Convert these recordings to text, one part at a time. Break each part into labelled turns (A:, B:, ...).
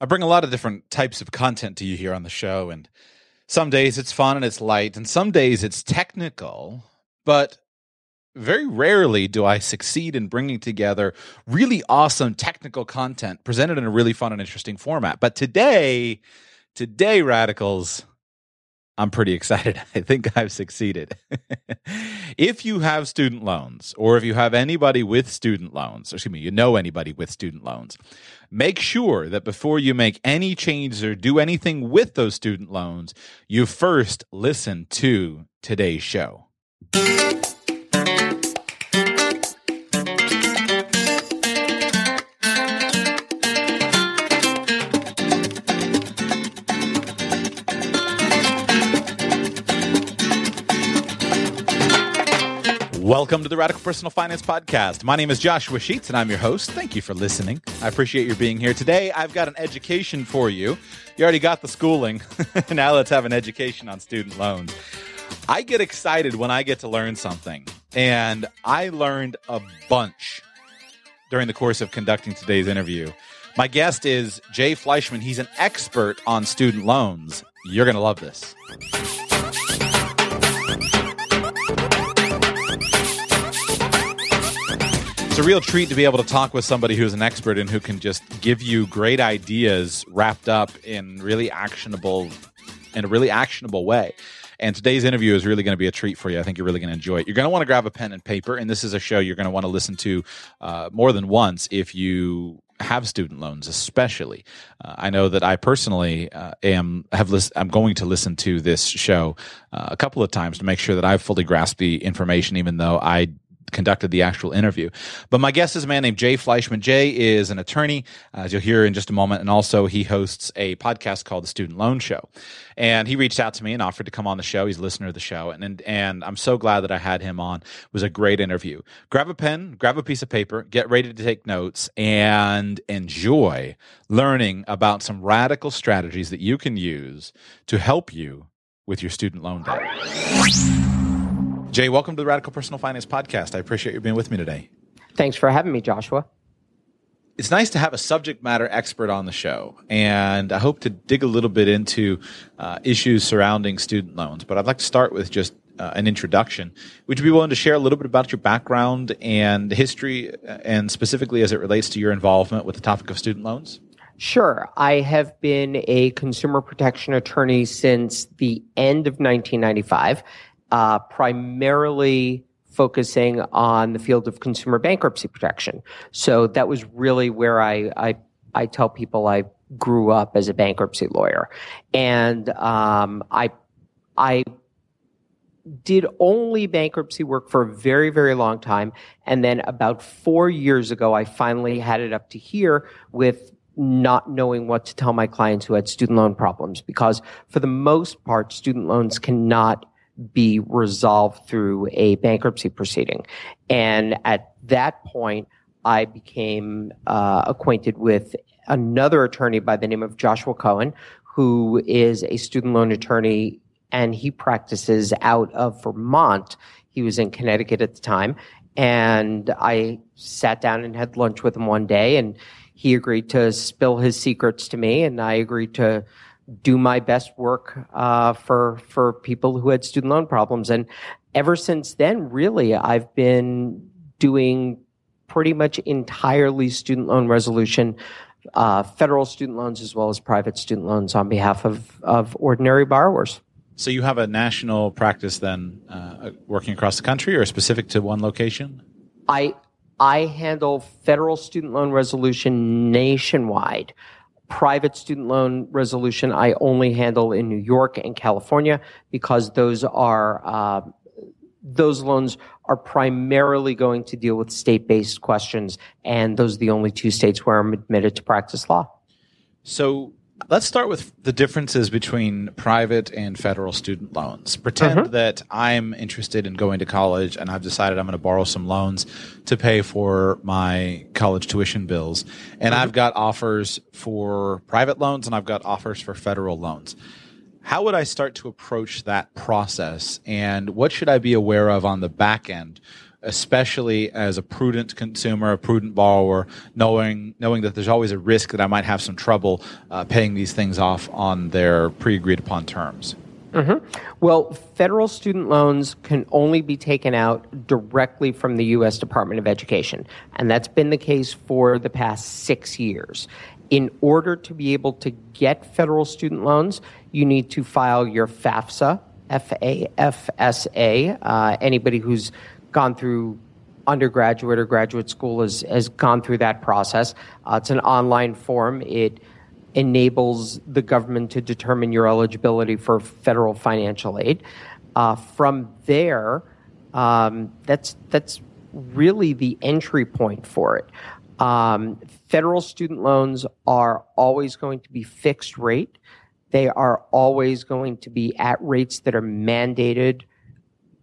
A: I bring a lot of different types of content to you here on the show, and some days it's fun and it's light, and some days it's technical, but very rarely do I succeed in bringing together really awesome technical content presented in a really fun and interesting format. But today, today, radicals, I'm pretty excited. I think I've succeeded. if you have student loans, or if you have anybody with student loans, excuse me, you know anybody with student loans, make sure that before you make any changes or do anything with those student loans, you first listen to today's show. Welcome to the Radical Personal Finance Podcast. My name is Joshua Sheets, and I'm your host. Thank you for listening. I appreciate your being here today. I've got an education for you. You already got the schooling. now let's have an education on student loans. I get excited when I get to learn something, and I learned a bunch during the course of conducting today's interview. My guest is Jay Fleischman. He's an expert on student loans. You're going to love this. A real treat to be able to talk with somebody who's an expert and who can just give you great ideas wrapped up in really actionable in a really actionable way. And today's interview is really going to be a treat for you. I think you're really going to enjoy it. You're going to want to grab a pen and paper, and this is a show you're going to want to listen to uh, more than once if you have student loans, especially. Uh, I know that I personally uh, am have list, I'm going to listen to this show uh, a couple of times to make sure that I've fully grasped the information, even though I conducted the actual interview. But my guest is a man named Jay Fleischman. Jay is an attorney, as you'll hear in just a moment, and also he hosts a podcast called The Student Loan Show. And he reached out to me and offered to come on the show. He's a listener to the show, and and, and I'm so glad that I had him on. It was a great interview. Grab a pen, grab a piece of paper, get ready to take notes, and enjoy learning about some radical strategies that you can use to help you with your student loan debt. Jay, welcome to the Radical Personal Finance Podcast. I appreciate you being with me today.
B: Thanks for having me, Joshua.
A: It's nice to have a subject matter expert on the show, and I hope to dig a little bit into uh, issues surrounding student loans. But I'd like to start with just uh, an introduction. Would you be willing to share a little bit about your background and history, uh, and specifically as it relates to your involvement with the topic of student loans?
B: Sure. I have been a consumer protection attorney since the end of 1995 uh, primarily focusing on the field of consumer bankruptcy protection. So that was really where I, I, I tell people I grew up as a bankruptcy lawyer. And um, I, I did only bankruptcy work for a very, very long time. And then about four years ago, I finally had it up to here with not knowing what to tell my clients who had student loan problems because for the most part, student loans cannot be resolved through a bankruptcy proceeding. And at that point, I became uh, acquainted with another attorney by the name of Joshua Cohen, who is a student loan attorney and he practices out of Vermont. He was in Connecticut at the time. And I sat down and had lunch with him one day, and he agreed to spill his secrets to me, and I agreed to do my best work uh, for for people who had student loan problems. And ever since then, really, I've been doing pretty much entirely student loan resolution, uh, federal student loans as well as private student loans on behalf of of ordinary borrowers.
A: So you have a national practice then, uh, working across the country, or specific to one location?
B: I I handle federal student loan resolution nationwide private student loan resolution I only handle in New York and California because those are uh, those loans are primarily going to deal with state-based questions, and those are the only two states where I'm admitted to practice law.
A: So let's start with the differences between private and federal student loans. Pretend
B: Mhm.
A: that I'm interested in going to college and I've decided I'm going to borrow some loans to pay for my college tuition bills. And I've got offers for private loans and I've got offers for federal loans. How would I start to approach that process and what should I be aware of on the back end? Especially as a prudent consumer, a prudent borrower, knowing knowing that there's always a risk that I might have some trouble uh, paying these things off on their pre-agreed upon terms.
B: Well, federal student loans can only be taken out directly from the U.S. Department of Education, and that's been the case for the past six years. In order to be able to get federal student loans, you need to file your FAFSA, F A F S A. Uh, anybody who's gone through undergraduate or graduate school has, has gone through that process. Uh, it's an online form. It enables the government to determine your eligibility for federal financial aid. Uh, from there, um, that's that's really the entry point for it. Um, federal student loans are always going to be fixed rate. They are always going to be at rates that are mandated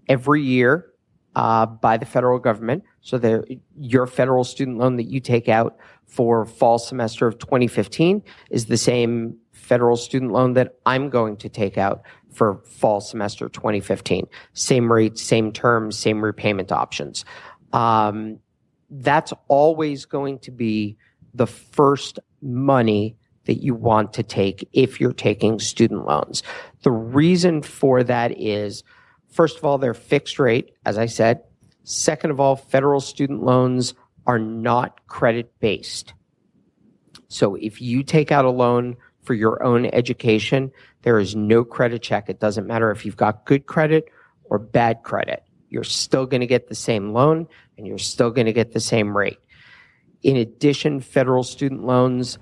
B: every year uh, by the federal government. So they're- your federal student loan that you take out for fall semester of 2015 is the same federal student loan that I'm going to take out for fall semester 2015. Same rate, same terms, same repayment options. Um, that's always going to be the first money that you want to take if you're taking student loans. The reason for that is, first of all, they're fixed rate, as I said. Second of all, federal student loans are not credit based. So if you take out a loan for your own education, there is no credit check. It doesn't matter if you've got good credit or bad credit. You're still going to get the same loan and you're still going to get the same rate. In addition, federal student loans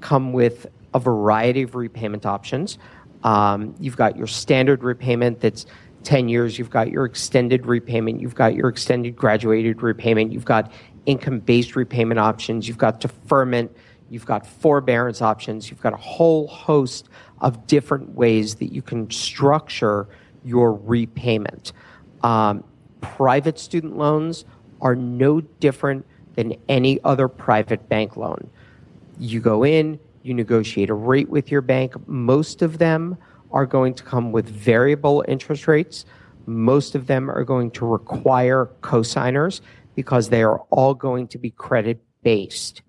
B: come with a variety of repayment options. Um, you've got your standard repayment that's 10 years. You've got your extended repayment. You've got your extended graduated repayment. You've got income based repayment options. You've got deferment. You've got forbearance options. You've got a whole host of different ways that you can structure your repayment. Um, private student loans are no different than any other private bank loan. You go in, you negotiate a rate with your bank. Most of them are going to come with variable interest rates. Most of them are going to require cosigners because they are all going to be credit based.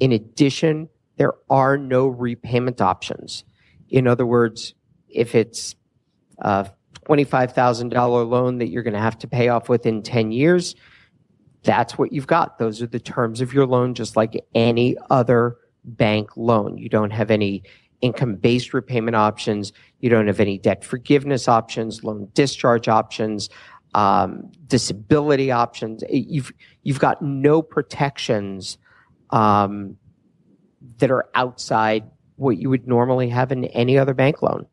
B: In addition, there are no repayment options. In other words, if it's a $25,000 loan that you're going to have to pay off within 10 years, that's what you've got. Those are the terms of your loan, just like any other bank loan. You don't have any income based repayment options. You don't have any debt forgiveness options, loan discharge options, um, disability options. You've, you've got no protections um, that are outside what you would normally have in any other bank loan.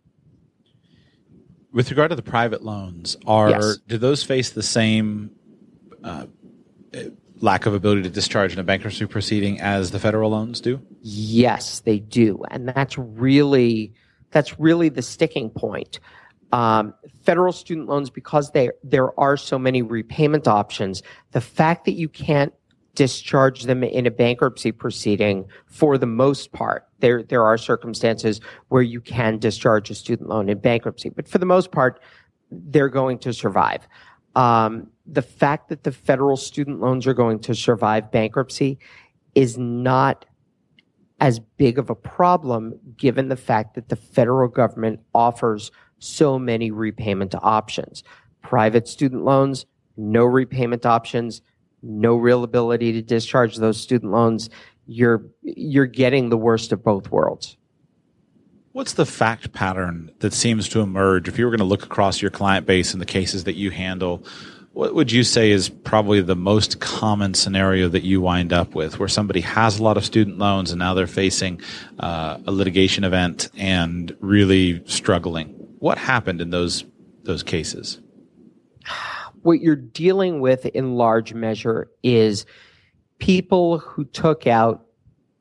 A: With regard to the private loans, are
B: Yes.
A: do those face the same uh, lack of ability to discharge in a bankruptcy proceeding as the federal loans do?
B: Yes, they do, and that's really that's really the sticking point. Um, federal student loans, because they there are so many repayment options, the fact that you can't discharge them in a bankruptcy proceeding, for the most part, there there are circumstances where you can discharge a student loan in bankruptcy, but for the most part, they're going to survive. Um, the fact that the federal student loans are going to survive bankruptcy is not as big of a problem given the fact that the federal government offers so many repayment options. Private student loans, no repayment options, no real ability to discharge those student loans. You're you're getting the worst of both worlds.
A: What's the fact pattern that seems to emerge if you were going to look across your client base and the cases that you handle? What would you say is probably the most common scenario that you wind up with where somebody has a lot of student loans and now they're facing uh, a litigation event and really struggling? What happened in those those cases?
B: what you're dealing with in large measure is people who took out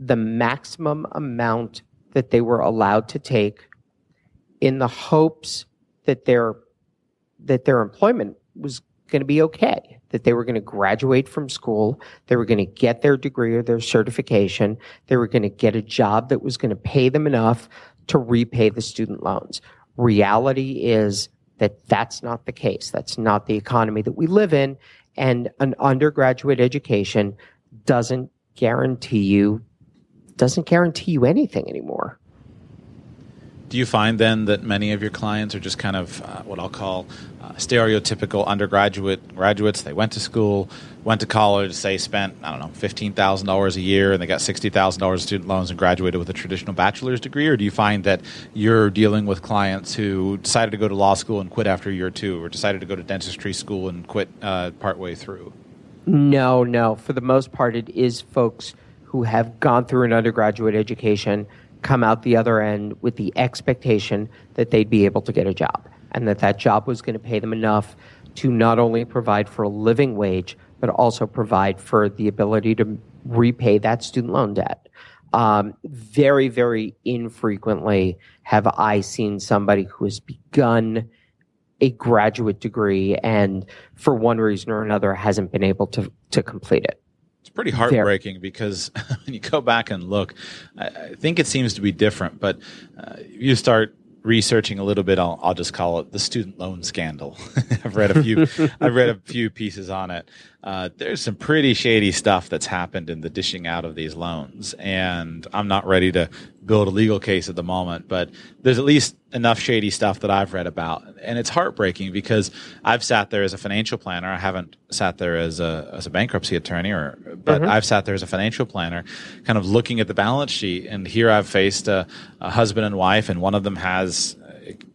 B: the maximum amount that they were allowed to take in the hopes that their that their employment was going to be okay, that they were going to graduate from school, they were going to get their degree or their certification, they were going to get a job that was going to pay them enough to repay the student loans. Reality is that that's not the case. That's not the economy that we live in. And an undergraduate education doesn't guarantee you doesn't guarantee you anything anymore.
A: Do you find then that many of your clients are just kind of uh, what I'll call uh, stereotypical undergraduate graduates? They went to school, went to college, they spent, I don't know, $15,000 a year and they got $60,000 in student loans and graduated with a traditional bachelor's degree? Or do you find that you're dealing with clients who decided to go to law school and quit after a year or two, or decided to go to dentistry school and quit uh, partway through?
B: No, no. For the most part, it is folks who have gone through an undergraduate education come out the other end with the expectation that they'd be able to get a job and that that job was going to pay them enough to not only provide for a living wage, but also provide for the ability to repay that student loan debt. Um, very, very infrequently have I seen somebody who has begun a graduate degree and for one reason or another hasn't been able to, to complete it
A: pretty heartbreaking because when you go back and look, I, I think it seems to be different. But uh, you start researching a little bit, I'll, I'll just call it the student loan scandal. I've read a few, I've read a few pieces on it. Uh, there's some pretty shady stuff that's happened in the dishing out of these loans, and I'm not ready to build a legal case at the moment, but there's at least enough shady stuff that I've read about, and it's heartbreaking because I've sat there as a financial planner. I haven't sat there as a as a bankruptcy attorney, or but mm-hmm. I've sat there as a financial planner, kind of looking at the balance sheet, and here I've faced a, a husband and wife, and one of them has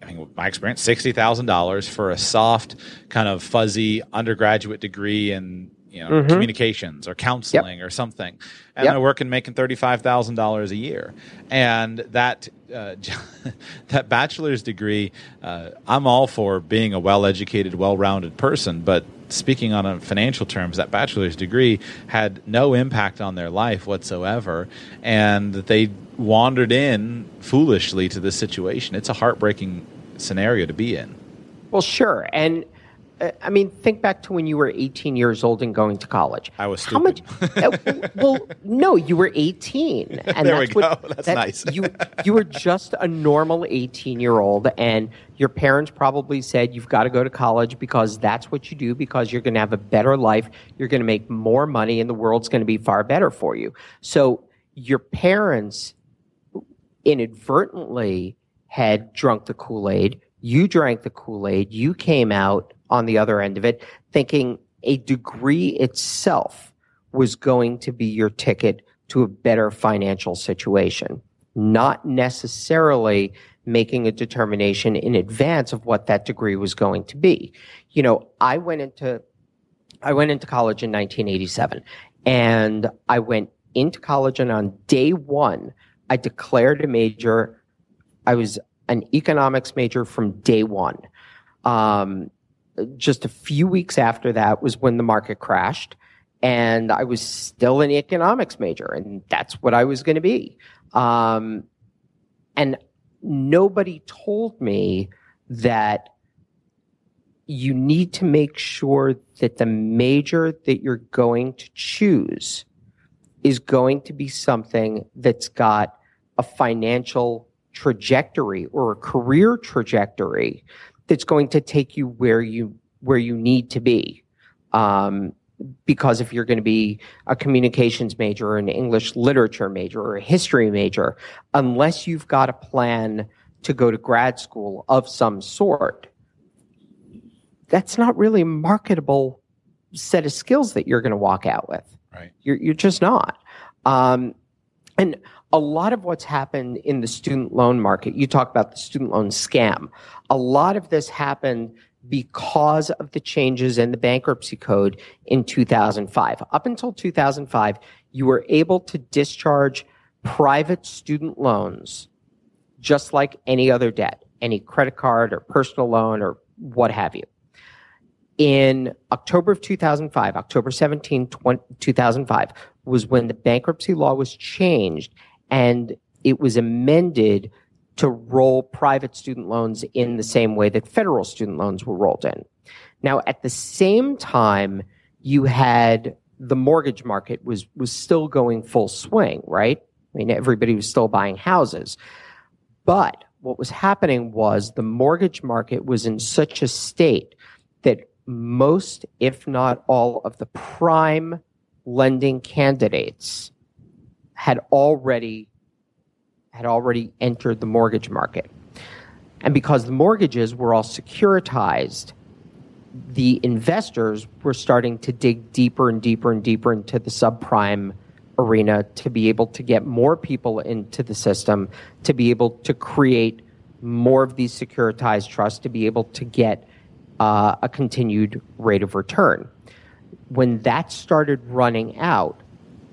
A: I mean, my experience, sixty thousand dollars for a soft, kind of fuzzy undergraduate degree in you know mm-hmm. communications or counseling yep. or something, and yep. they're working making thirty five thousand dollars a year, and that uh, that bachelor's degree, uh, I'm all for being a well educated, well rounded person, but speaking on a financial terms, that bachelor's degree had no impact on their life whatsoever, and they wandered in foolishly to this situation. It's a heartbreaking scenario to be in.
B: Well, sure, and uh, I mean, think back to when you were 18 years old and going to college.
A: I was stupid.
B: How much? uh, well, no, you were 18,
A: and there that's we go. What, that's that, nice.
B: you you were just a normal 18 year old, and your parents probably said you've got to go to college because that's what you do because you're going to have a better life, you're going to make more money, and the world's going to be far better for you. So your parents inadvertently had drunk the Kool Aid. You drank the Kool Aid. You came out on the other end of it, thinking a degree itself was going to be your ticket to a better financial situation, not necessarily making a determination in advance of what that degree was going to be. You know, I went into I went into college in 1987 and I went into college and on day 1 I declared a major I was an economics major from day 1. Um, just a few weeks after that was when the market crashed and I was still an economics major, and that's what I was going to be. Um, and nobody told me that you need to make sure that the major that you're going to choose is going to be something that's got a financial trajectory or a career trajectory that's going to take you where you where you need to be. Um, because if you're going to be a communications major or an English literature major or a history major, unless you've got a plan to go to grad school of some sort, that's not really a marketable set of skills that you're going to walk out with.
A: Right.
B: You're, you're just not. Um, and a lot of what's happened in the student loan market, you talk about the student loan scam. A lot of this happened because of the changes in the bankruptcy code in 2005. Up until 2005, you were able to discharge private student loans just like any other debt, any credit card or personal loan or what have you. In October of 2005, October 17, 2005, was when the bankruptcy law was changed and it was amended to roll private student loans in the same way that federal student loans were rolled in. Now, at the same time, you had the mortgage market was was still going full swing, right? I mean, everybody was still buying houses. But what was happening was the mortgage market was in such a state that most, if not all, of the prime lending candidates had already had already entered the mortgage market. And because the mortgages were all securitized, the investors were starting to dig deeper and deeper and deeper into the subprime arena to be able to get more people into the system, to be able to create more of these securitized trusts, to be able to get uh, a continued rate of return. When that started running out,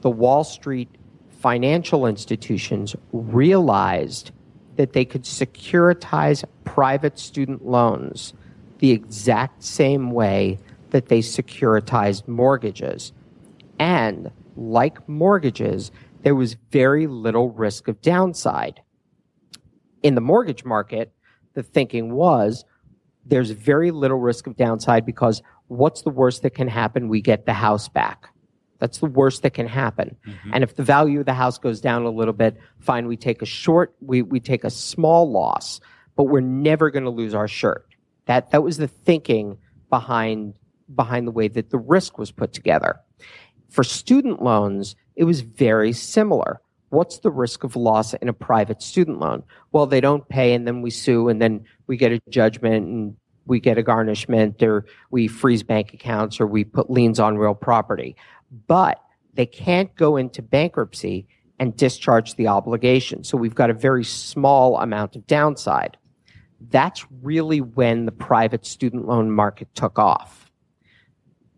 B: the Wall Street financial institutions realized that they could securitize private student loans the exact same way that they securitized mortgages. And like mortgages, there was very little risk of downside. In the mortgage market, the thinking was there's very little risk of downside because what's the worst that can happen? We get the house back. That's the worst that can happen. Mm-hmm. And if the value of the house goes down a little bit, fine, we take a short, we, we take a small loss, but we're never going to lose our shirt. That, that was the thinking behind, behind the way that the risk was put together. For student loans, it was very similar. What's the risk of loss in a private student loan? Well, they don't pay and then we sue and then we get a judgment and we get a garnishment or we freeze bank accounts or we put liens on real property but they can't go into bankruptcy and discharge the obligation. So we've got a very small amount of downside. That's really when the private student loan market took off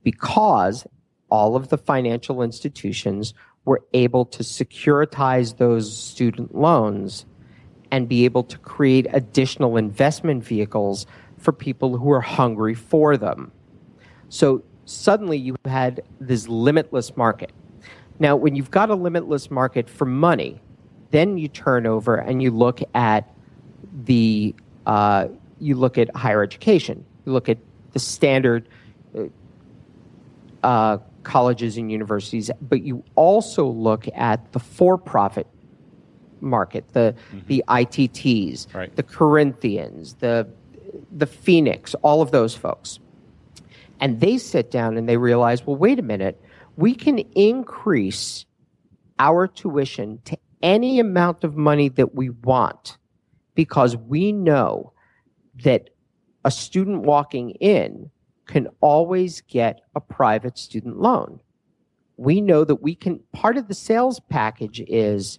B: because all of the financial institutions were able to securitize those student loans and be able to create additional investment vehicles for people who are hungry for them. So suddenly you had this limitless market. Now, when you've got a limitless market for money, then you turn over and you look at the uh, you look at higher education. You look at the standard uh, uh colleges and universities, but you also look at the for-profit market, the mm-hmm. the ITTs, right. the Corinthians, the the Phoenix, all of those folks. And they sit down and they realize, well, wait a minute, we can increase our tuition to any amount of money that we want because we know that a student walking in can always get a private student loan. We know that we can, part of the sales package is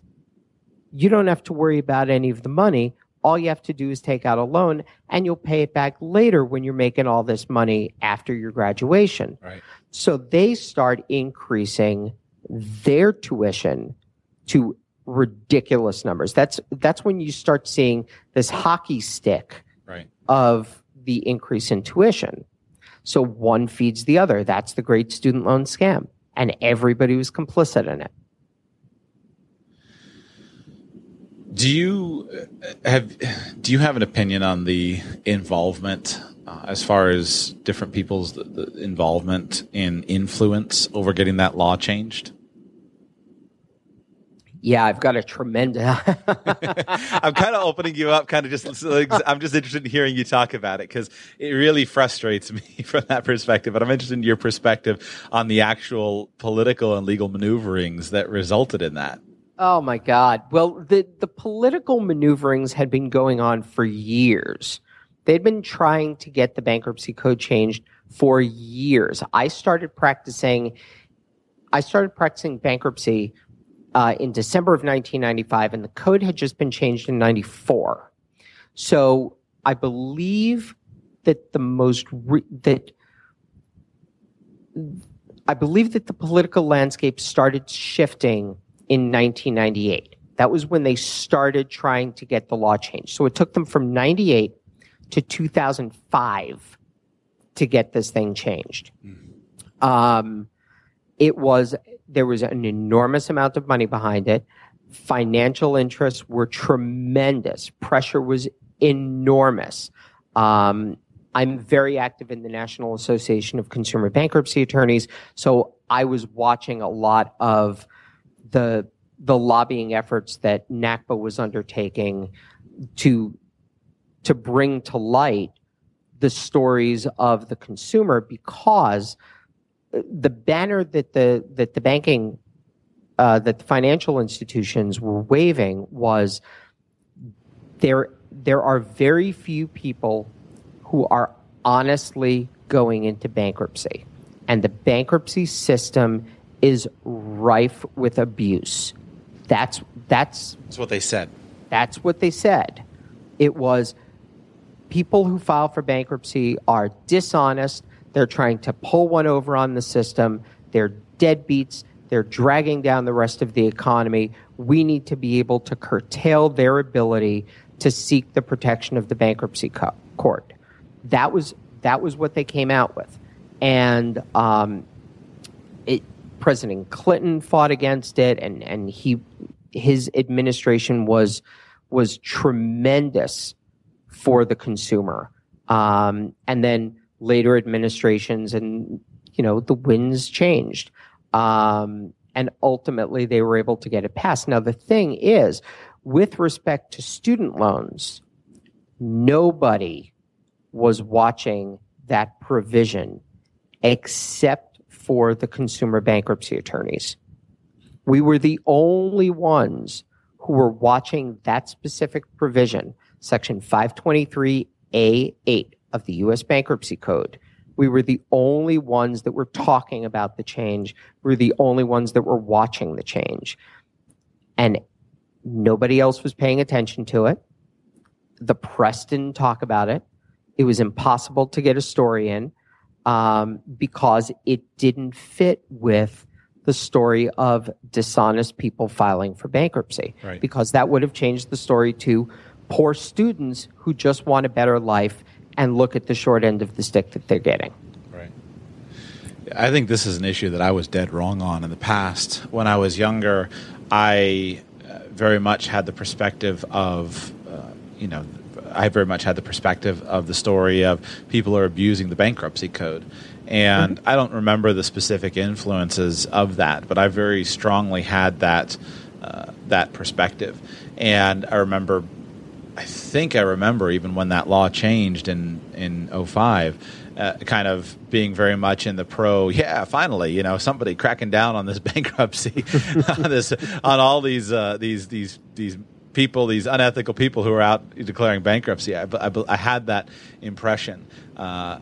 B: you don't have to worry about any of the money all you have to do is take out a loan and you'll pay it back later when you're making all this money after your graduation.
A: Right.
B: So they start increasing their tuition to ridiculous numbers. That's that's when you start seeing this hockey stick
A: right.
B: of the increase in tuition. So one feeds the other. That's the great student loan scam. And everybody was complicit in it.
A: Do you have do you have an opinion on the involvement uh, as far as different people's the, the involvement and influence over getting that law changed?
B: Yeah, I've got a tremendous.
A: I'm kind of opening you up, kind of just. I'm just interested in hearing you talk about it because it really frustrates me from that perspective. But I'm interested in your perspective on the actual political and legal maneuverings that resulted in that.
B: Oh my God. Well, the, the political maneuverings had been going on for years. They'd been trying to get the bankruptcy code changed for years. I started practicing, I started practicing bankruptcy uh, in December of 1995, and the code had just been changed in 94. So I believe that the most, re- that, I believe that the political landscape started shifting in 1998. That was when they started trying to get the law changed. So it took them from 98 to 2005 to get this thing changed. Mm-hmm. Um, it was there was an enormous amount of money behind it. financial interests were tremendous. Pressure was enormous. Um, I'm very active in the National Association of Consumer Bankruptcy Attorneys, so I was watching a lot of the the lobbying efforts that NACBA was undertaking to to bring to light the stories of the consumer because the banner that the that the banking uh, that the financial institutions were waving was there there are very few people who are honestly going into bankruptcy. And the bankruptcy system is rife with abuse. That's that's
A: That's what they said.
B: That's what they said. It was people who file for bankruptcy are dishonest. They're trying to pull one over on the system. They're deadbeats. They're dragging down the rest of the economy. We need to be able to curtail their ability to seek the protection of the bankruptcy co- court. That was that was what they came out with, and um, President Clinton fought against it, and and he his administration was was tremendous for the consumer, um, and then later administrations, and you know the winds changed. Um, and ultimately, they were able to get it passed. Now, the thing is, with respect to student loans, nobody was watching that provision except for the consumer bankruptcy attorneys. We were the only ones who were watching that specific provision, Section 523A8 of the U.S. Bankruptcy Code. We were the only ones that were talking about the change. We were the only ones that were watching the change. And nobody else was paying attention to it. The press didn't talk about it. It was impossible to get a story in um, because it didn't fit with the story of dishonest people filing for bankruptcy.
A: Right.
B: Because that would have changed the story to poor students who just want a better life and look at the short end of the stick that they're getting.
A: Right. I think this is an issue that I was dead wrong on in the past. When I was younger, I uh, very much had the perspective of, uh, you know, I very much had the perspective of the story of people are abusing the bankruptcy code. And I don't remember the specific influences of that, but I very strongly had that uh, that perspective. And I remember, I think I remember even when that law changed in in 05, uh, kind of being very much in the pro. Yeah, finally, you know, somebody cracking down on this bankruptcy, on this, on all these uh, these these these people, these unethical people who are out declaring bankruptcy. I, I, I had that impression. Uh,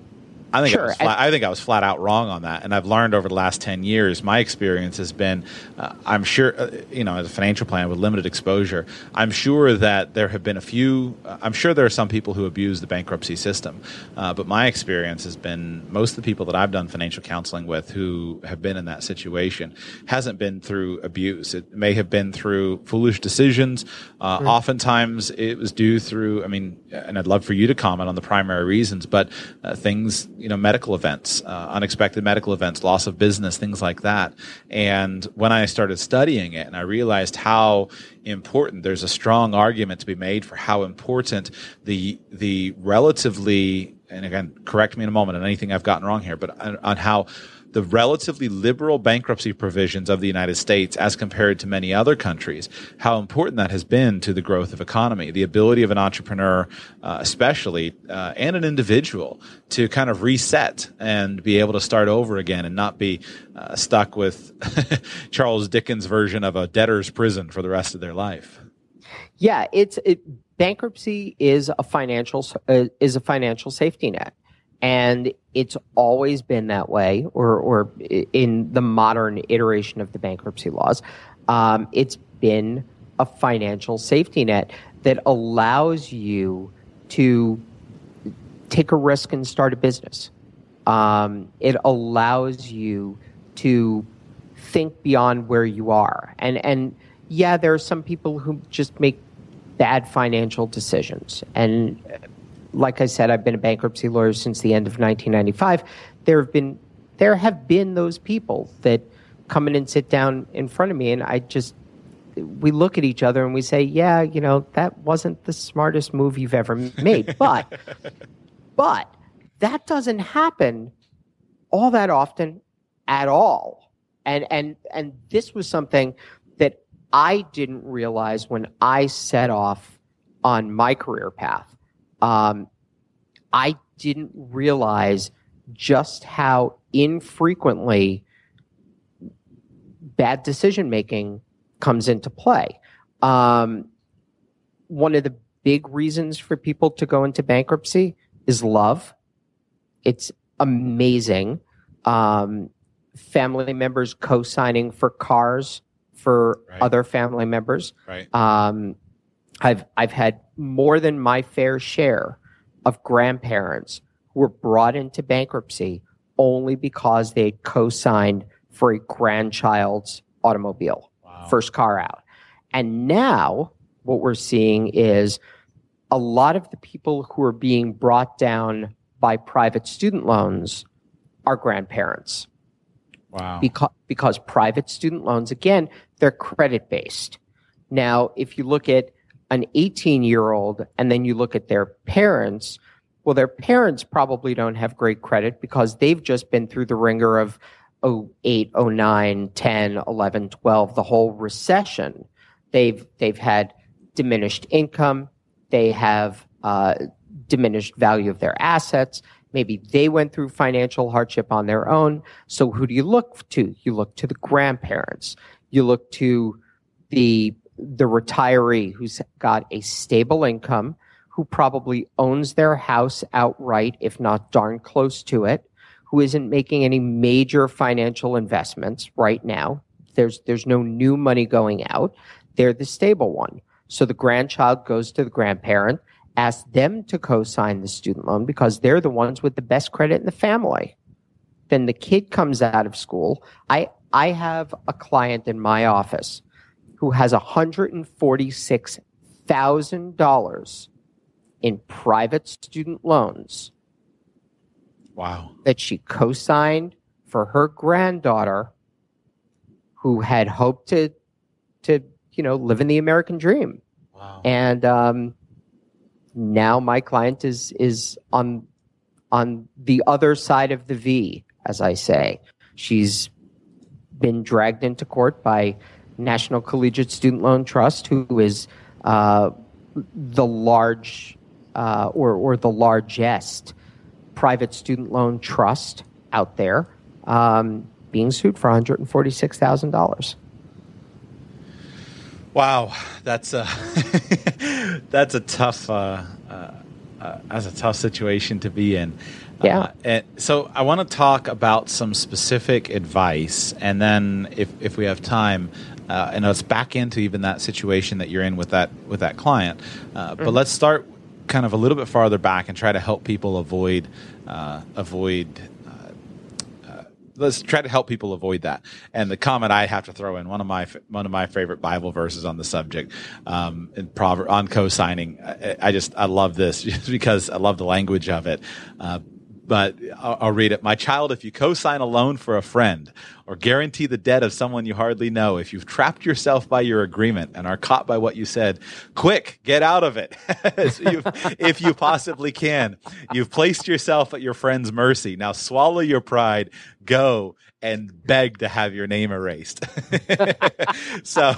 A: I think
B: Sure,
A: I, was flat, I think I was flat out wrong on that, and I've learned over the last ten years. My experience has been, uh, I'm sure, uh, you know, as a financial planner with limited exposure, I'm sure that there have been a few. Uh, I'm sure there are some people who abuse the bankruptcy system, uh, but my experience has been most of the people that I've done financial counseling with who have been in that situation hasn't been through abuse. It may have been through foolish decisions. Uh, Oftentimes, it was due through. I mean, and I'd love for you to comment on the primary reasons, but uh, things you know, medical events, uh, unexpected medical events, loss of business, things like that. And when I started studying it and I realized how important, there's a strong argument to be made for how important the, the relatively, and again, correct me in a moment on anything I've gotten wrong here, but on, on how the relatively liberal bankruptcy provisions of the United States as compared to many other countries, how important that has been to the growth of economy, the ability of an entrepreneur, uh, especially, uh, and an individual to kind of reset and be able to start over again and not be uh, stuck with Charles Dickens' version of a debtor's prison for the rest of their life.
B: Yeah, it's it, bankruptcy is a financial uh, is a financial safety net, and it's always been that way. Or, or in the modern iteration of the bankruptcy laws, um, it's been a financial safety net that allows you to take a risk and start a business. Um, it allows you to think beyond where you are, and and yeah, there are some people who just make bad financial decisions. And uh, like I said, I've been a bankruptcy lawyer since the end of 1995. There have been there have been those people that come in and sit down in front of me, and I just we look at each other and we say, yeah, you know, that wasn't the smartest move you've ever made. But, but that doesn't happen all that often at all. And, and, and this was something that I didn't realize when I set off on my career path. Um, I didn't realize just how infrequently bad decision making comes into play. Um, one of the big reasons for people to go into bankruptcy is love. It's amazing. Um, family members co-signing for cars for right. other family members.
A: Right.
B: Um, I've I've had more than my fair share of grandparents who were brought into bankruptcy only because they co-signed for a grandchild's automobile, wow. first car out. And now what we're seeing is a lot of the people who are being brought down by private student loans are grandparents.
A: Wow.
B: Because, because private student loans, again, they're credit based. Now, if you look at an 18 year old and then you look at their parents, well, their parents probably don't have great credit because they've just been through the ringer of 08, 09, 10, 11, 12, the whole recession. They've, they've had diminished income. They have uh, diminished value of their assets. Maybe they went through financial hardship on their own. So who do you look to? You look to the grandparents. You look to the the retiree who's got a stable income, who probably owns their house outright, if not darn close to it, who isn't making any major financial investments right now. There's there's no new money going out. They're the stable one. So the grandchild goes to the grandparent, asks them to co-sign the student loan because they're the ones with the best credit in the family. Then the kid comes out of school. I I have a client in my office who has $146,000 in private student loans.
A: Wow.
B: That she co signed for her granddaughter who had hoped to, to, you know, live in the American dream.
A: Wow.
B: And, um, now my client is, is on, on the other side of the V, as I say. She's been dragged into court by National Collegiate Student Loan Trust, who is uh, the large uh, or, or the largest private student loan trust out there, um, being sued for $146,000.
A: Wow, that's a that's a tough uh, uh, uh, that's a tough situation to be in.
B: Yeah.
A: Uh, and so I want to talk about some specific advice, and then if if we have time, uh, and let's back into even that situation that you're in with that with that client. Uh, mm-hmm. But let's start kind of a little bit farther back and try to help people avoid uh, avoid. Uh, uh, let's try to help people avoid that. And the comment I have to throw in one of my one of my favorite Bible verses on the subject, um, in proverb on co-signing. I, I, just I love this just because I love the language of it. But I'll, I'll, read it. My child, if you co-sign a loan for a friend or guarantee the debt of someone you hardly know, if you've trapped yourself by your agreement and are caught by what you said, quick, get out of it. if you possibly can. You've placed yourself at your friend's mercy. Now swallow your pride, go and beg to have your name erased. so,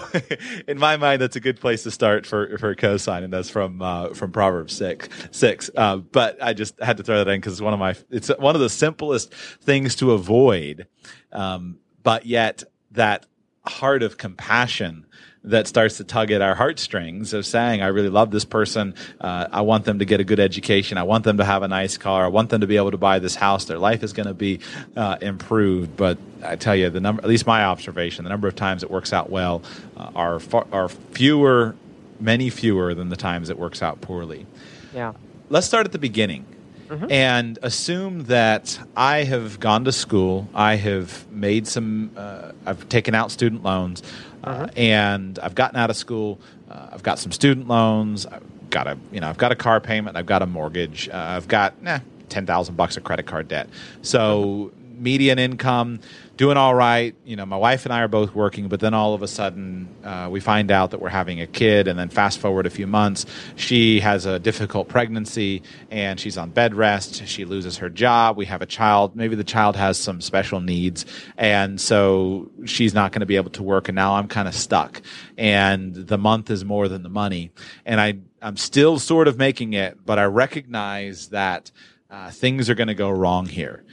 A: in my mind, that's a good place to start for for cosign, and that's from uh, from Proverbs six six. Uh, but I just had to throw that in because it's one of my it's one of the simplest things to avoid, um, but yet that heart of compassion that starts to tug at our heartstrings of saying, I really love this person. Uh, I want them to get a good education. I want them to have a nice car. I want them to be able to buy this house. Their life is going to be uh, improved. But I tell you, the number, at least my observation, the number of times it works out well uh, are, far, are fewer, many fewer than the times it works out poorly.
B: Yeah.
A: Let's start at the beginning. Mm-hmm. and assume that I have gone to school, I have made some, uh, I've taken out student loans, uh-huh. and I've gotten out of school. Uh, I've got some student loans. I've got a you know I've got a car payment. I've got a mortgage. Uh, I've got ten thousand bucks of credit card debt. So median income, doing all right. You know, my wife and I are both working, but then all of a sudden uh, we find out that we're having a kid, and then fast forward a few months, she has a difficult pregnancy and she's on bed rest. She loses her job. We have a child. Maybe the child has some special needs, and so she's not going to be able to work. And now I'm kind of stuck, and the month is more than the money, and I I'm still sort of making it, but I recognize that uh, things are going to go wrong here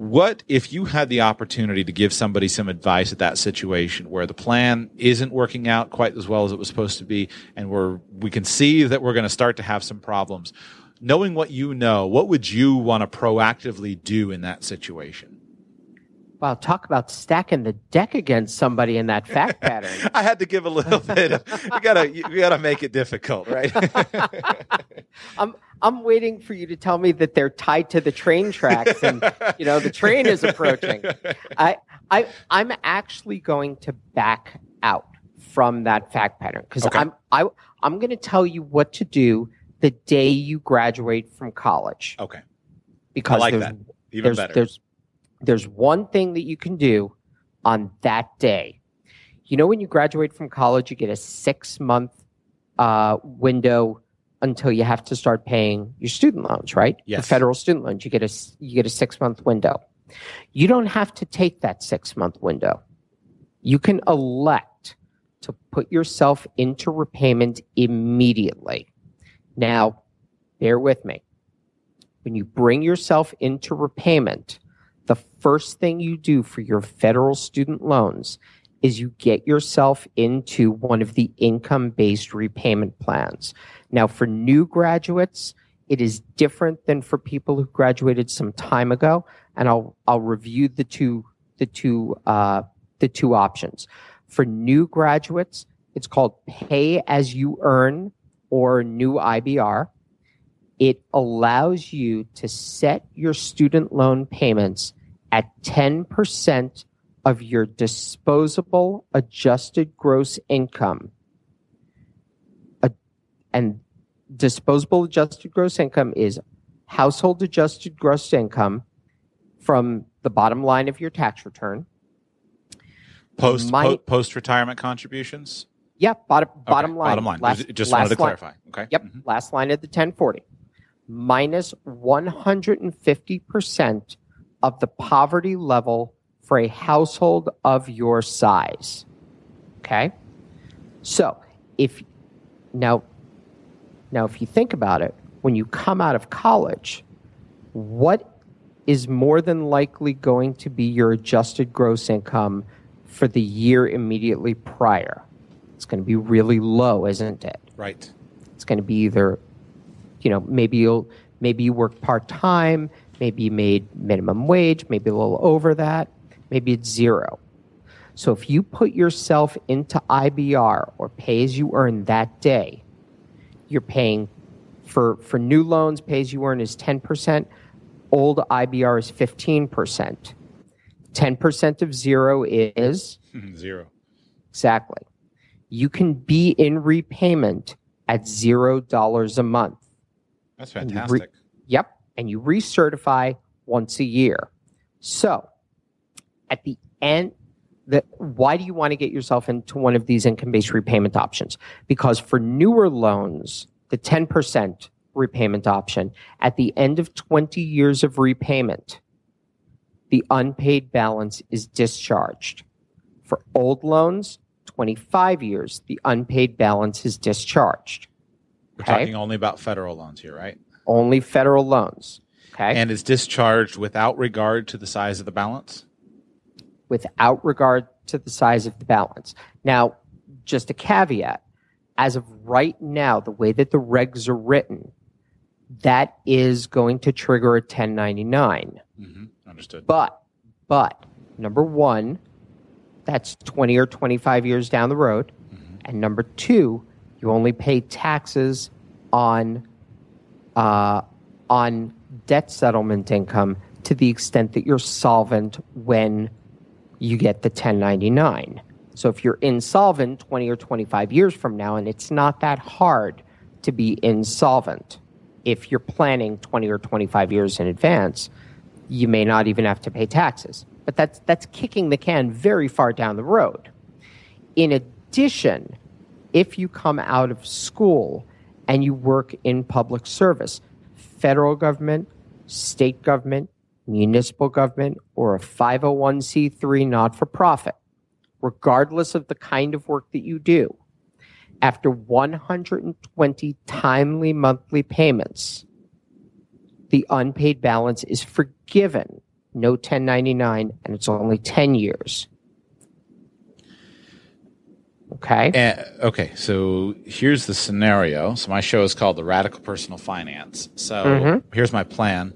A: what if you had the opportunity to give somebody some advice at that situation where the plan isn't working out quite as well as it was supposed to be and we're we can see that we're going to start to have some problems knowing what you know what would you want to proactively do in that situation
B: Wow, talk about stacking the deck against somebody in that fact pattern.
A: I had to give a little bit. Of, you gotta, you gotta make it difficult, right?
B: I'm, um, I'm waiting for you to tell me that they're tied to the train tracks, and you know the train is approaching. I, I, I'm actually going to back out from that fact pattern because
A: Okay.
B: I'm, I, I'm going to tell you what to do the day you graduate from college.
A: okay,
B: Because
A: I like
B: there's
A: that. Even
B: there's,
A: better.
B: There's there's one thing that you can do on that day. You know, when you graduate from college, you get a six month uh, window until you have to start paying your student loans, right?
A: Yes.
B: The federal student loans. You get a you get a six month window. You don't have to take that six month window. You can elect to put yourself into repayment immediately. Now, bear with me. When you bring yourself into repayment, the first thing you do for your federal student loans is you get yourself into one of the income based repayment plans. Now, for new graduates, it is different than for people who graduated some time ago, and I'll I'll review the two the two uh, the two options. For new graduates, it's called pay as you earn or new IBR. It allows you to set your student loan payments at 10% of your disposable adjusted gross income. A- and disposable adjusted gross income is household adjusted gross income from the bottom line of your tax return.
A: post
B: my-
A: po- post retirement contributions.
B: Yeah, bottom,
A: Okay,
B: bottom line.
A: Bottom line.
B: Last-
A: just
B: last
A: wanted to
B: line.
A: clarify. Okay.
B: Yep,
A: Mhm.
B: last line of the 1040. Minus 150% of the poverty level for a household of your size. Okay? So, if now now if you think about it, when you come out of college, what is more than likely going to be your adjusted gross income for the year immediately prior? It's going to be really low, isn't it?
A: Right.
B: It's going to be either, you know, maybe you'll maybe you work part time, maybe you made minimum wage, maybe a little over that, maybe it's zero. So if you put yourself into IBR or pay as you earn that day, you're paying for for new loans, pay as you earn is ten percent. Old IBR is fifteen percent. Ten percent of zero is
A: Zero.
B: Exactly. You can be in repayment at zero dollars a month.
A: That's
B: And re-
A: fantastic.
B: Yep. And you recertify once a year. So at the end, the, why do you want to get yourself into one of these income based repayment options? Because for newer loans, the 10% repayment option, at the end of 20 years of repayment, the unpaid balance is discharged. For old loans, 25 years, the unpaid balance is discharged.
A: We're
B: okay.
A: talking only about federal loans here, right?
B: Only federal loans. Okay.
A: And it's discharged without regard to the size of the balance.
B: Without regard to the size of the balance. Now, just a caveat as of right now, the way that the regs are written, that is going to trigger a 1099.
A: hmm Understood.
B: But, but, number one, that's 20 or 25 years down the road. And number two, you only pay taxes on, uh, on debt settlement income to the extent that you're solvent when you get the 1099. So if you're insolvent 20 or 25 years from now, and it's not that hard to be insolvent if you're planning 20 or 25 years in advance, you may not even have to pay taxes. But that's, that's kicking the can very far down the road. In addition, if you come out of school and you work in public service, federal government, state government, municipal government, or a 501c3 not for profit, regardless of the kind of work that you do, after 120 timely monthly payments, the unpaid balance is forgiven. No 1099, and it's only 10 years. Okay.
A: And, okay, so here's the scenario. So my show is called The Radical Personal Finance. So
B: Mhm.
A: here's my plan.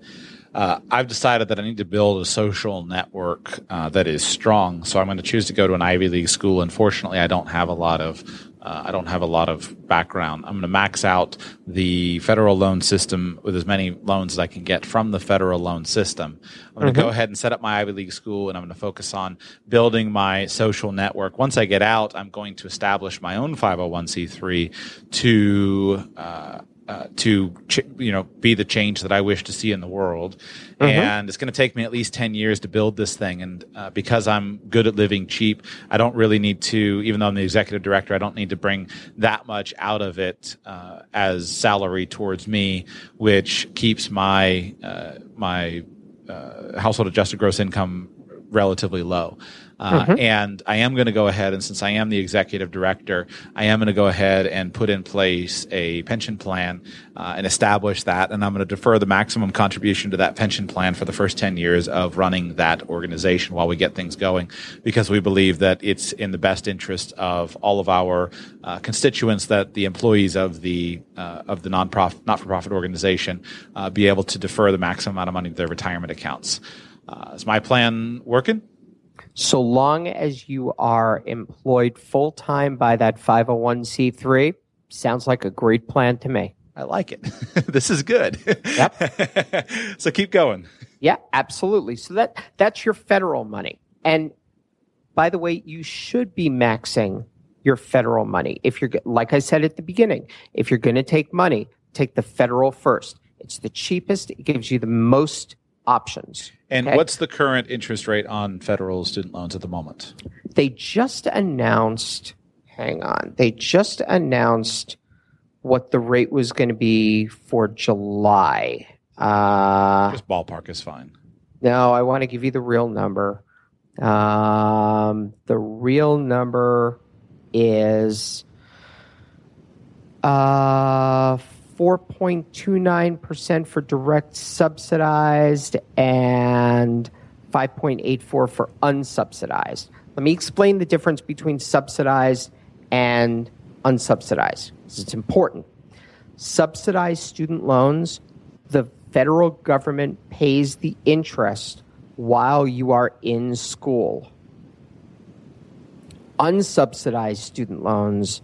A: Uh, I've decided that I need to build a social network uh, that is strong. So I'm going to choose to go to an Ivy League school. Unfortunately, I don't have a lot of uh, I don't have a lot of background. I'm going to max out the federal loan system with as many loans as I can get from the federal loan system. I'm going to go ahead and set up my Ivy League school, and I'm going to focus on building my social network. Once I get out, I'm going to establish my own 501c3 to uh, uh, to ch- you know be the change that I wish to see in the world, and it's going to take me at least ten years to build this thing. And uh, because I'm good at living cheap, I don't really need to. Even though I'm the executive director, I don't need to bring that much out of it uh, as salary towards me, which keeps my uh, my uh, household adjusted gross income relatively low. Uh, And I am going to go ahead, and since I am the executive director, I am going to go ahead and put in place a pension plan uh, and establish that. And I'm going to defer the maximum contribution to that pension plan for the first 10 years of running that organization while we get things going, because we believe that it's in the best interest of all of our uh, constituents that the employees of the uh, of the non-profit, not-for-profit organization uh, be able to defer the maximum amount of money to their retirement accounts. Uh, is my plan working?
B: So long as you are employed full time by that 501c3, sounds like a great plan to me.
A: I like it. this is good.
B: Yep.
A: so keep going.
B: Yeah, absolutely. So that that's your federal money. And by the way, you should be maxing your federal money. If you're like I said at the beginning, if you're going to take money, take the federal first. It's the cheapest. It gives you the most options.
A: And
B: Okay?
A: what's the current interest rate on federal student loans at the moment?
B: they just announced hang on they just announced what the rate was going to be for july uh,
A: Just ballpark is fine.
B: no i want to give you the real number um, the real number is uh, 4.29% for direct subsidized and 5.84 for unsubsidized. Let me explain the difference between subsidized and unsubsidized it's important. Subsidized student loans, the federal government pays the interest while you are in school. Unsubsidized student loans,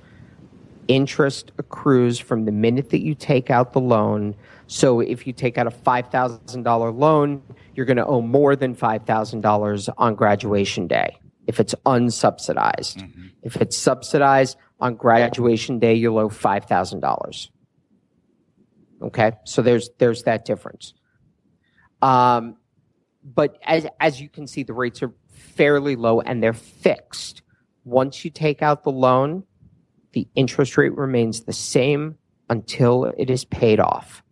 B: interest accrues from the minute that you take out the loan. So if you take out a $5,000 loan, you're going to owe more than $5,000 on graduation day if it's unsubsidized. If it's subsidized on graduation day, you'll owe $5,000. Okay? So there's there's that difference. Um, but as as you can see, the rates are fairly low and they're fixed. Once you take out the loan, the interest rate remains the same until it is paid off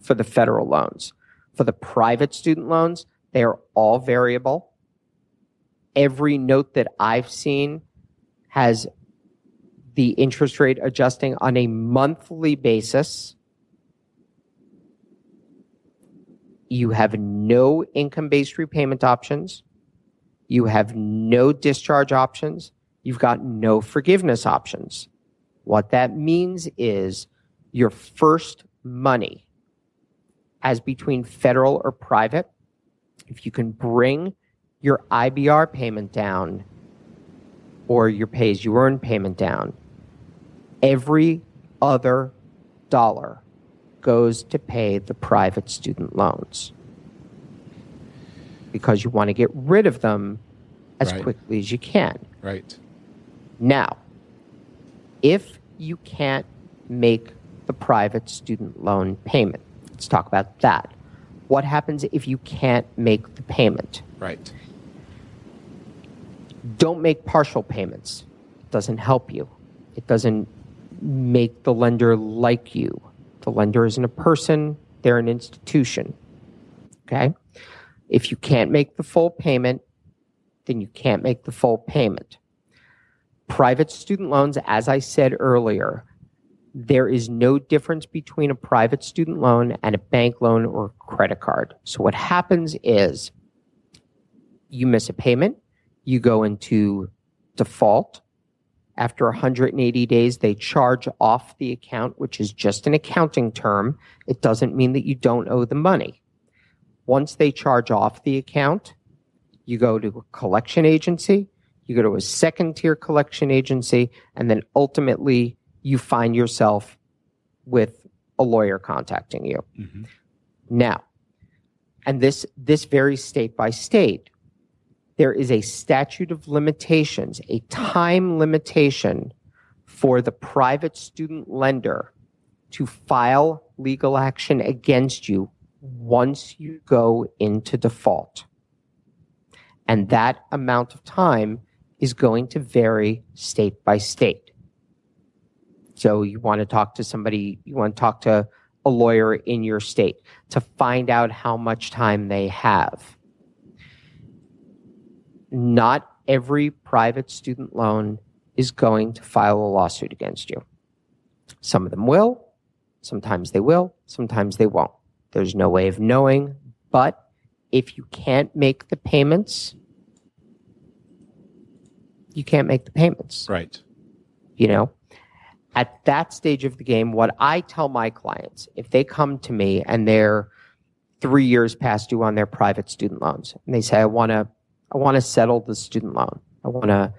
B: for the federal loans. For the private student loans, they are all variable. Every note that I've seen has the interest rate adjusting on a monthly basis. You have no income based repayment options. You have no discharge options. You've got no forgiveness options. What that means is your first money, as between federal or private, if you can bring your IBR payment down or your pay as you earn payment down, every other dollar goes to pay the private student loans because you want to get rid of them as
A: Right.
B: quickly as you can.
A: Right.
B: Now, if you can't make the private student loan payment, let's talk about that. What happens if you can't make the payment?
A: Right.
B: Don't make partial payments. It doesn't help you. It doesn't make the lender like you. The lender isn't a person, they're an institution. Okay? If you can't make the full payment, then you can't make the full payment. Private student loans, as I said earlier, there is no difference between a private student loan and a bank loan or credit card. So what happens is you miss a payment, you go into default. After 180 days, they charge off the account, which is just an accounting term. It doesn't mean that you don't owe the money. Once they charge off the account, you go to a collection agency, you go to a second tier collection agency, and then ultimately you find yourself with a lawyer contacting you.
A: Mhm.
B: Now, and this this varies state by state. There is a statute of limitations, a time limitation for the private student lender to file legal action against you once you go into default. And that amount of time is going to vary state by state. So you want to talk to somebody, you want to talk to a lawyer in your state to find out how much time they have. Not every private student loan is going to file a lawsuit against you. Some of them will, sometimes they will, sometimes they won't. There's no way of knowing, but if you can't make the payments, you can't make the payments
A: Right.
B: you know at that stage of the game what i tell my clients if they come to me and they're three years past due on their private student loans and they say i want to i want to settle the student loan i want to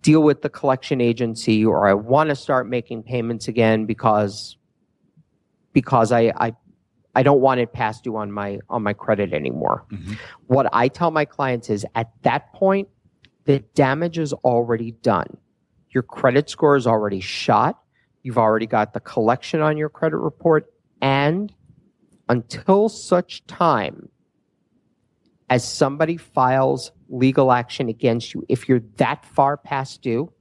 B: deal with the collection agency or i want to start making payments again because because i i i don't want it past due on my on my credit anymore
A: Mhm.
B: what i tell my clients is at that point the damage is already done your credit score is already shot. You've already got the collection on your credit report. And until such time as somebody files legal action against you, if you're that far past due,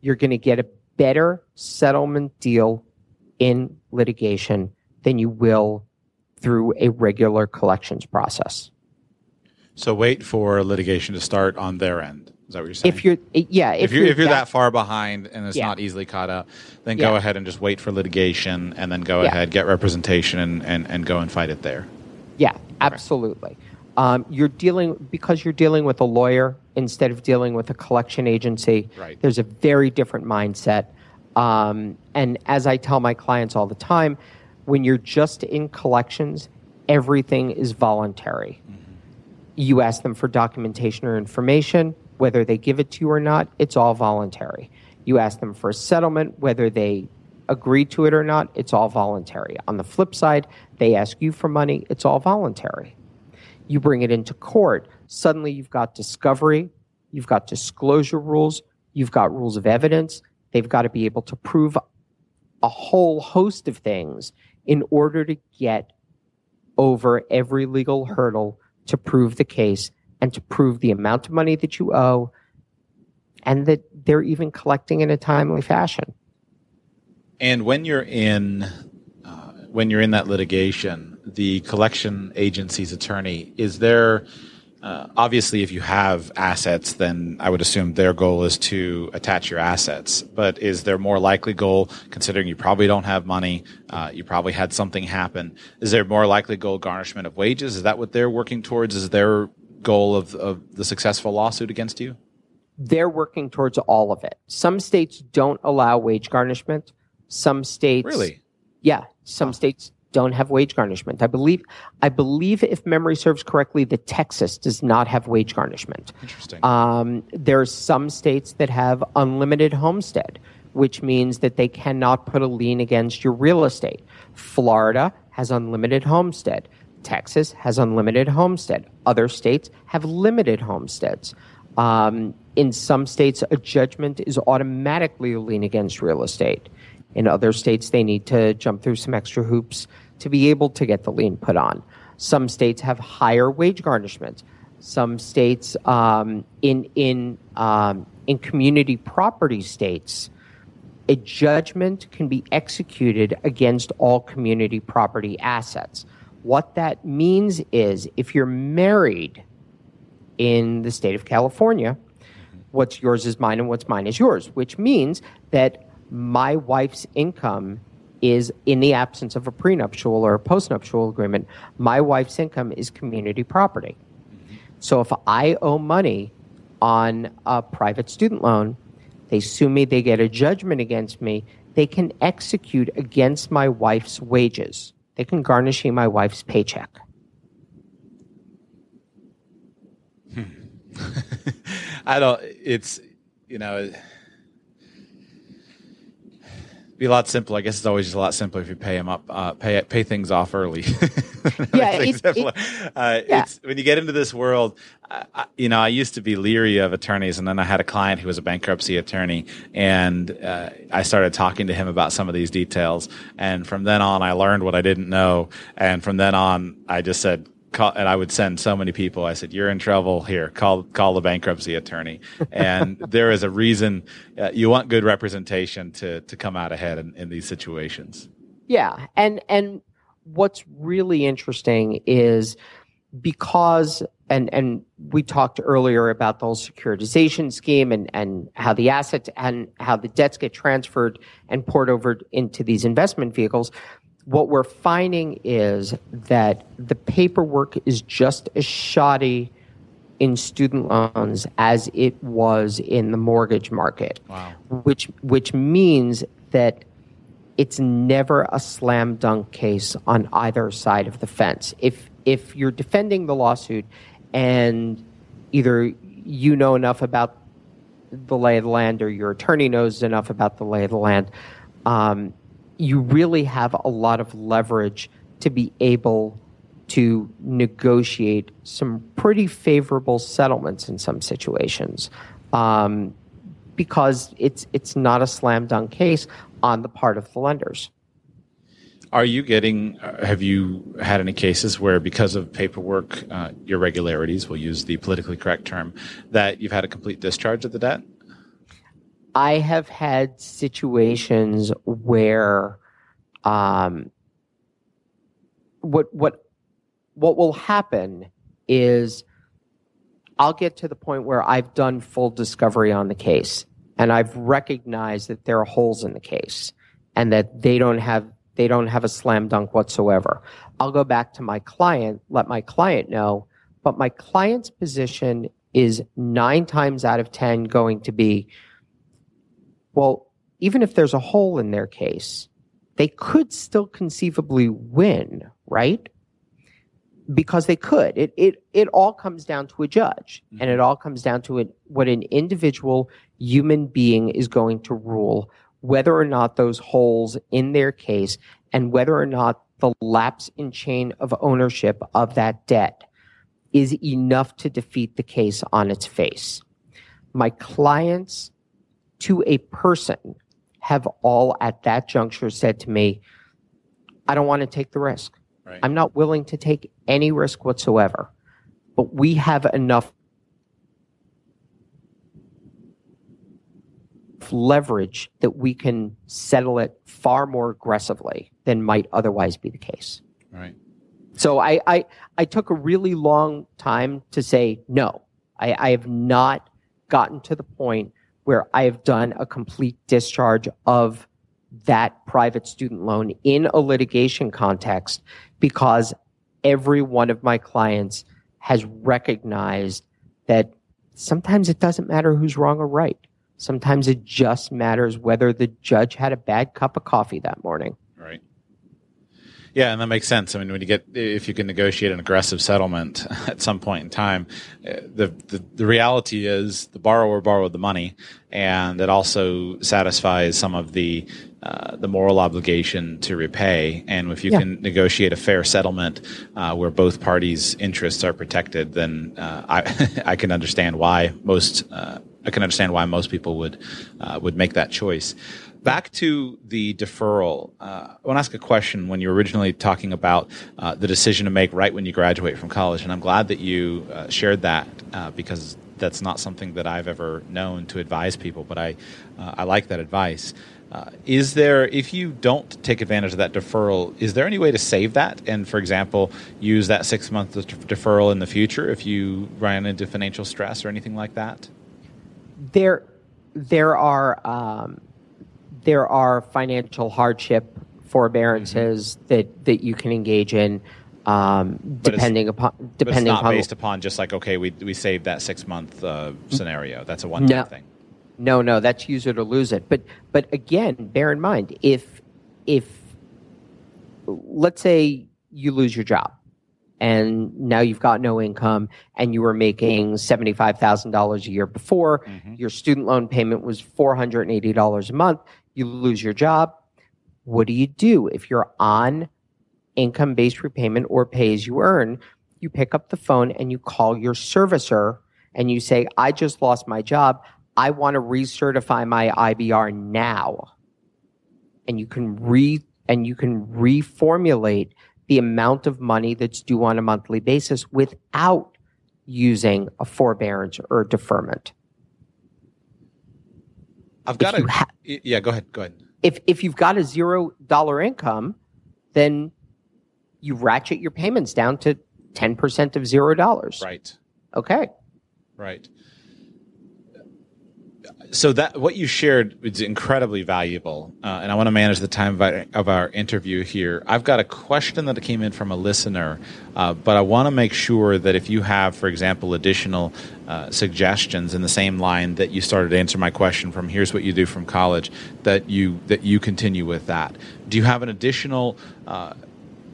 B: you're going to get a better settlement deal in litigation than you will through a regular collections process.
A: So wait for litigation to start on their end. Is that what you're saying?
B: If you're, yeah,
A: if, you're, if you're that, far behind and it's
B: Yeah.
A: not easily caught up, then go ahead and just wait for litigation and then go
B: Yeah.
A: ahead, get representation and, and, and go and fight it there.
B: Yeah, absolutely. Um, you're dealing because you're dealing with a lawyer instead of dealing with a collection agency.
A: Right.
B: There's a very different mindset. Um, and as I tell my clients all the time, when you're just in collections, everything is voluntary. You ask them for documentation or information, whether they give it to you or not, it's all voluntary. You ask them for a settlement, whether they agree to it or not, it's all voluntary. On the flip side, they ask you for money, it's all voluntary. You bring it into court, suddenly you've got discovery, you've got disclosure rules, you've got rules of evidence. They've got to be able to prove a whole host of things in order to get over every legal hurdle to prove the case and to prove the amount of money that you owe and that they're even collecting in a timely fashion.
A: And when you're in uh, when you're in that litigation, the collection agency's attorney is there. Uh, obviously, if you have assets, then I would assume their goal is to attach your assets. But is there more likely goal, considering you probably don't have money, uh, you probably had something happen? Is there more likely goal garnishment of wages? Is that what they're working towards? Is their goal of, of the successful lawsuit against you?
B: They're working towards all of it. Some states don't allow wage garnishment. Some states
A: Really?
B: Yeah, some states don't have wage garnishment. I believe I believe if memory serves correctly that Texas does not have wage garnishment.
A: Interesting.
B: Um, there are some states that have unlimited homestead, which means that they cannot put a lien against your real estate. Florida has unlimited homestead. Texas has unlimited homestead. Other states have limited homesteads. Um, in some states, a judgment is automatically a lien against real estate. In other states, they need to jump through some extra hoops to be able to get the lien put on. Some states have higher wage garnishment. Some states, um, in in um, in community property states, a judgment can be executed against all community property assets. What that means is, if you're married in the state of California, what's yours is mine and what's mine is yours, which means that my wife's income is in the absence of a prenuptial or a postnuptial agreement, my wife's income is community property. So if I owe money on a private student loan, they sue me, they get a judgment against me, they can execute against my wife's wages. They can garnish my wife's paycheck. Hmm.
A: I don't. It's you know, be a lot simpler. I guess it's always just a lot simpler if you pay them up, uh, pay pay things off early.
B: yeah, it, it,
A: uh, yeah. It's when you get into this world. Uh, you know, I used to be leery of attorneys, and then I had a client who was a bankruptcy attorney, and uh, I started talking to him about some of these details. And from then on, I learned what I didn't know, and from then on, I just said, Call, and I would send so many people. I said, "You're in trouble. Here, call call the bankruptcy attorney." And there is a reason uh, you want good representation to to come out ahead in, in these situations.
B: Yeah, and and what's really interesting is because and and we talked earlier about the whole securitization scheme and and how the assets and how the debts get transferred and poured over into these investment vehicles what we're finding is that the paperwork is just as shoddy in student loans as it was in the mortgage market.
A: Wow.
B: Which which means that it's never a slam dunk case on either side of the fence. If if you're defending the lawsuit and either you know enough about the lay of the land or your attorney knows enough about the lay of the land, um, you really have a lot of leverage to be able to negotiate some pretty favorable settlements in some situations um, because it's it's not a slam dunk case on the part of the lenders.
A: Are you getting? Uh, have you had any cases where, because of paperwork uh, irregularities, we'll use the politically correct term, that you've had a complete discharge of the debt?
B: I have had situations where um, what what what will happen is I'll get to the point where I've done full discovery on the case and I've recognized that there are holes in the case and that they don't have they don't have a slam dunk whatsoever. I'll go back to my client, let my client know, but my client's position is 9 times out of 10 going to be well, even if there's a hole in their case, they could still conceivably win, right? Because they could. It it it all comes down to a judge, mm-hmm. and it all comes down to it, what an individual human being is going to rule, whether or not those holes in their case, and whether or not the lapse in chain of ownership of that debt is enough to defeat the case on its face. My clients to a person have all at that juncture said to me, I don't want to take the risk. Right. I'm not willing to take any risk whatsoever. But we have enough leverage that we can settle it far more aggressively than might otherwise be the case.
A: Right.
B: So I, I, I took a really long time to say no. I, I have not gotten to the point where I have done a complete discharge of that private student loan in a litigation context because every one of my clients has recognized that sometimes it doesn't matter who's wrong or right. Sometimes it just matters whether the judge had a bad cup of coffee that morning.
A: Yeah, and that makes sense. I mean, when you get if you can negotiate an aggressive settlement at some point in time, uh, the the, the reality is the borrower borrowed the money, and it also satisfies some of the uh, the moral obligation to repay. And if you yeah. can negotiate a fair settlement uh, where both parties' interests are protected, then uh, I I can understand why most uh, I can understand why most people would uh, would make that choice. Back to the deferral. Uh, I want to ask a question when you were originally talking about uh, the decision to make right when you graduate from college. And I'm glad that you uh, shared that uh, because that's not something that I've ever known to advise people, but I, uh, I like that advice. Uh, is there, if you don't take advantage of that deferral, is there any way to save that? And, for example, use that six month deferral in the future if you run into financial stress or anything like that?
B: There, there are um, there are financial hardship forbearances mm-hmm. that that you can engage in. Um, depending upon depending
A: but it's not
B: upon
A: based upon just like okay we we saved that six month uh, scenario that's a one time no, thing
B: no no that's use it or lose it but but again bear in mind if if let's say you lose your job and now you've got no income and you were making $75,000 a year before. Mm-hmm. Your student loan payment was $480 a month. You lose your job. What do you do? If you're on income based repayment or pay as you earn, you pick up the phone and you call your servicer and you say, I just lost my job. I want to recertify my IBR now. And you can re and you can reformulate the amount of money that's due on a monthly basis without using a forbearance or deferment.
A: I've got a ha- yeah. Go ahead. Go ahead.
B: If if you've got a zero dollar income, then you ratchet your payments down to ten percent of zero dollars.
A: Right.
B: Okay.
A: Right so that what you shared is incredibly valuable, uh, and I want to manage the time of our, of our, interview here. I've got a question that came in from a listener, uh, but I want to make sure that if you have, for example, additional uh, suggestions in the same line that you started to answer my question from, here's what you do from college, that you that you continue with that. Do you have an additional uh,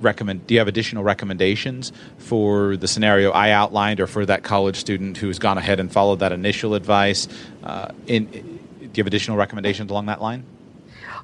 A: recommend do you have additional recommendations for the scenario I outlined or for that college student who's gone ahead and followed that initial advice? Uh, in, do you have additional recommendations along that line?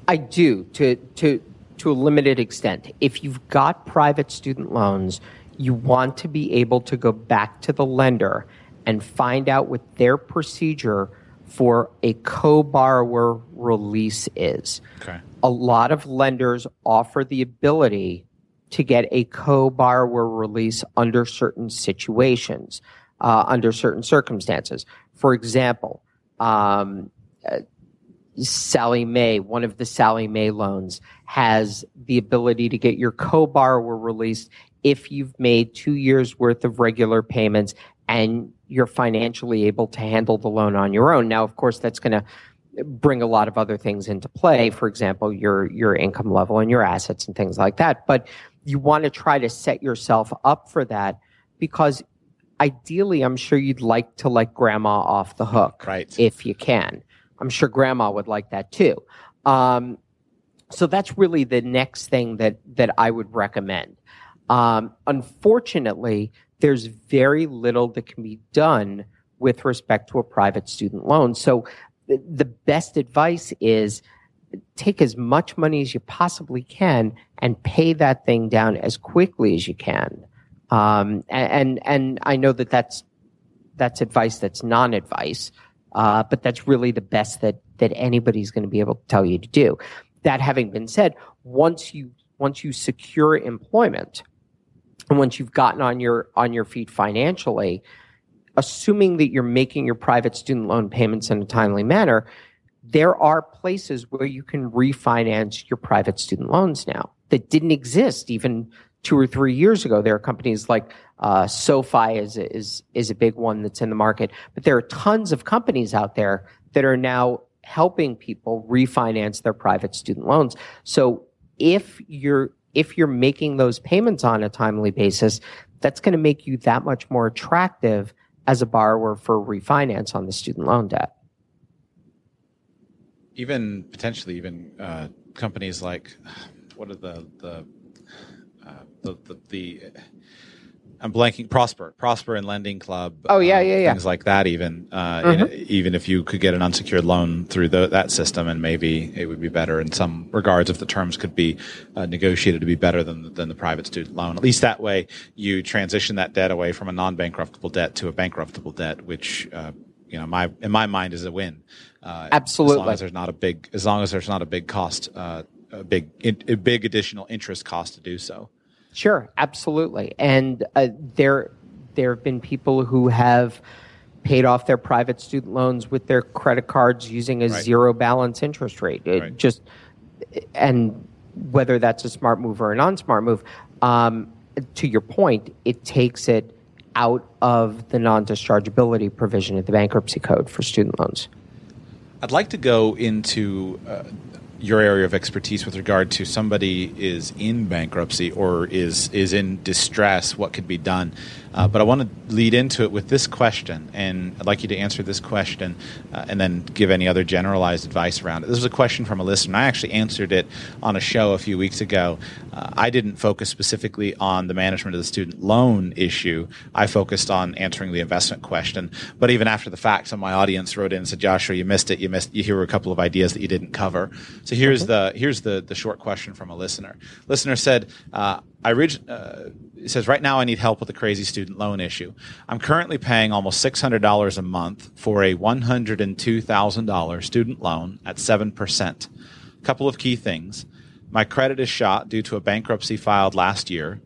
B: I do to to to a limited extent. If you've got private student loans you want to be able to go back to the lender and find out what their procedure for a co-borrower release is
A: okay.
B: a lot of lenders offer the ability to get a co-borrower release under certain situations, uh, under certain circumstances. For example, um, uh, Sallie Mae, one of the Sallie Mae loans, has the ability to get your co-borrower released if you've made two years worth of regular payments and you're financially able to handle the loan on your own. Now, of course, that's going to bring a lot of other things into play. For example, your your income level and your assets and things like that. But you want to try to set yourself up for that because ideally, I'm sure you'd like to let grandma off the hook
A: right.
B: if you can. I'm sure grandma would like that too. Um, so that's really the next thing that that I would recommend. Um, unfortunately, there's very little that can be done with respect to a private student loan. So the, best advice is take as much money as you possibly can and pay that thing down as quickly as you can. Um, and, and I know that that's that's advice that's non-advice, uh, but that's really the best that that anybody's going to be able to tell you to do. That having been said, once you once you secure employment, and once you've gotten on your on your feet financially, assuming that you're making your private student loan payments in a timely manner, there are places where you can refinance your private student loans now that didn't exist even two or three years ago. There are companies like uh, SoFi is, is is a big one that's in the market, but there are tons of companies out there that are now helping people refinance their private student loans. So if you're if you're making those payments on a timely basis, that's going to make you that much more attractive as a borrower for refinance on the student loan debt.
A: Even potentially even uh, companies like what are the the uh, the, the, the I'm blanking. Prosper, Prosper and Lending Club.
B: Oh yeah, uh, yeah, yeah.
A: Things like that. Even uh, mm-hmm. even if you could get an unsecured loan through the, that system, and maybe it would be better in some regards if the terms could be uh, negotiated to be better than than the private student loan. At least that way, you transition that debt away from a non-bankruptable debt to a bankruptable debt, which uh, you know, my in my mind is a win.
B: Uh, Absolutely. As
A: long as there's not a big, as long as there's not a big cost, uh, a big, a big additional interest cost to do so.
B: Sure, absolutely. And uh, there, there have been people who have paid off their private student loans with their credit cards using a right. zero balance interest rate. It right. Just and whether that's a smart move or a non-smart move. Um, to your point, it takes it out of the non-dischargeability provision of the bankruptcy code for student loans.
A: I'd like to go into uh, your area of expertise with regard to somebody is in bankruptcy or is is in distress. What could be done? Uh, but I want to lead into it with this question, and I'd like you to answer this question uh, and then give any other generalized advice around it. This was a question from a listener. I actually answered it on a show a few weeks ago. Uh, I didn't focus specifically on the management of the student loan issue, I focused on answering the investment question. But even after the fact, some of my audience wrote in and said, Joshua, you missed it. You missed, you hear a couple of ideas that you didn't cover. So here's, the, here's the, the short question from a listener. Listener said, uh, I uh, it says right now I need help with a crazy student loan issue. I'm currently paying almost $600 a month for a $102,000 student loan at 7%. A couple of key things. My credit is shot due to a bankruptcy filed last year.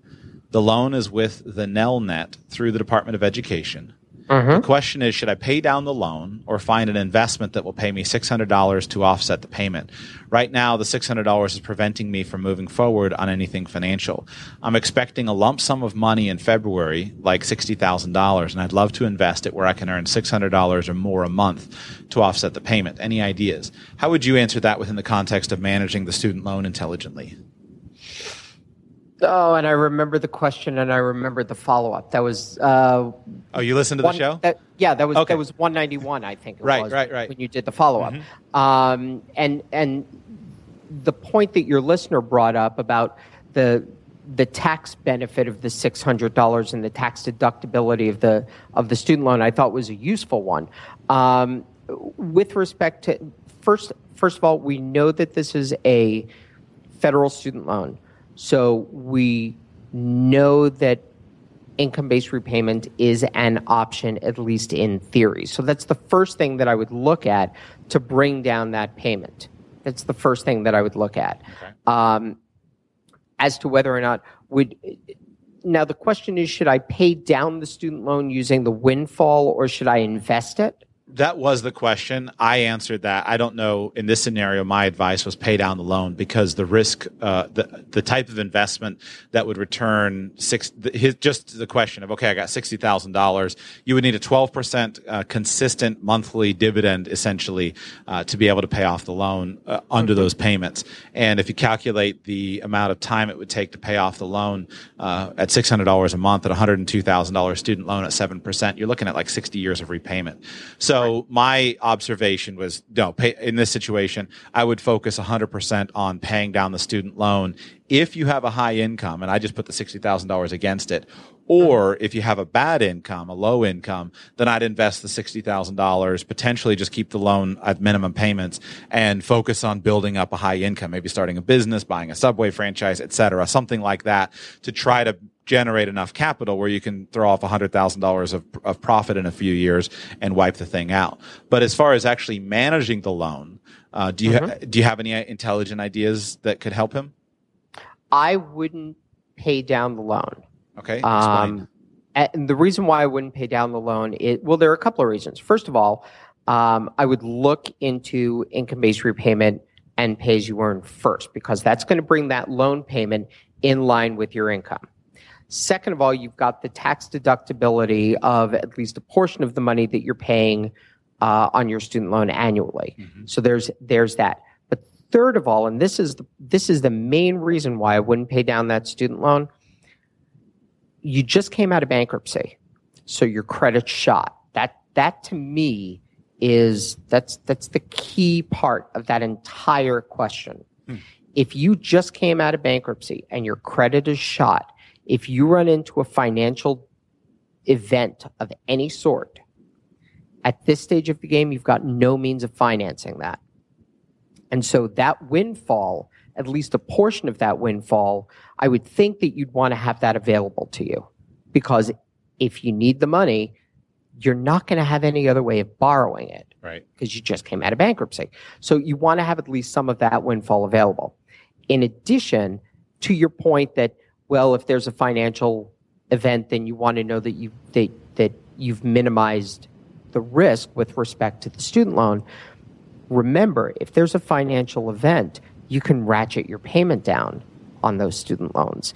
A: The loan is with the Nelnet through the Department of Education. Mm-hmm. The question is, should I pay down the loan or find an investment that will pay me $600 to offset the payment? Right now, the $600 is preventing me from moving forward on anything financial. I'm expecting a lump sum of money in February, like $60,000, and I'd love to invest it where I can earn $600 or more a month to offset the payment. Any ideas? How would you answer that within the context of managing the student loan intelligently?
B: Oh, and I remember the question, and I remember the follow up. That was. Uh,
A: oh, you listened to one, the show?
B: That, yeah, that was okay. that was one ninety one. I think.
A: right,
B: was,
A: right, right.
B: When you did the follow up, mm-hmm. um, and and the point that your listener brought up about the the tax benefit of the six hundred dollars and the tax deductibility of the of the student loan, I thought was a useful one. Um, with respect to first, first of all, we know that this is a federal student loan. So we know that income based repayment is an option, at least in theory. So that's the first thing that I would look at to bring down that payment. That's the first thing that I would look at. Okay. Um, as to whether or not would now the question is should I pay down the student loan using the windfall or should I invest it?
A: That was the question. I answered that. I don't know. In this scenario, my advice was pay down the loan because the risk, uh, the the type of investment that would return six. His, just the question of okay, I got sixty thousand dollars. You would need a twelve percent uh, consistent monthly dividend essentially uh, to be able to pay off the loan uh, under those payments. And if you calculate the amount of time it would take to pay off the loan uh, at six hundred dollars a month at one hundred and two thousand dollars student loan at seven percent, you're looking at like sixty years of repayment. So so my observation was no, pay, in this situation, I would focus 100% on paying down the student loan if you have a high income, and I just put the $60,000 against it, or if you have a bad income, a low income, then I'd invest the $60,000, potentially just keep the loan at minimum payments and focus on building up a high income, maybe starting a business, buying a subway franchise, et cetera, something like that to try to generate enough capital where you can throw off $100,000 of, of profit in a few years and wipe the thing out. But as far as actually managing the loan, uh, do you mm-hmm. ha- do you have any intelligent ideas that could help him?
B: I wouldn't pay down the loan.
A: Okay. Um,
B: and the reason why I wouldn't pay down the loan, it, well, there are a couple of reasons. First of all, um, I would look into income based repayment and pay as you earn first because that's going to bring that loan payment in line with your income. Second of all, you've got the tax deductibility of at least a portion of the money that you're paying uh, on your student loan annually. Mm-hmm. So there's there's that. But third of all, and this is the, this is the main reason why I wouldn't pay down that student loan. You just came out of bankruptcy, so your credit's shot. That that to me is that's that's the key part of that entire question. Hmm. If you just came out of bankruptcy and your credit is shot, if you run into a financial event of any sort, at this stage of the game, you've got no means of financing that. And so that windfall, at least a portion of that windfall, I would think that you'd want to have that available to you. Because if you need the money, you're not going to have any other way of borrowing it
A: Right.
B: because you just came out of bankruptcy. So you want to have at least some of that windfall available. In addition, to your point that well, if there's a financial event, then you want to know that you that that you've minimized the risk with respect to the student loan. Remember, if there's a financial event, you can ratchet your payment down on those student loans.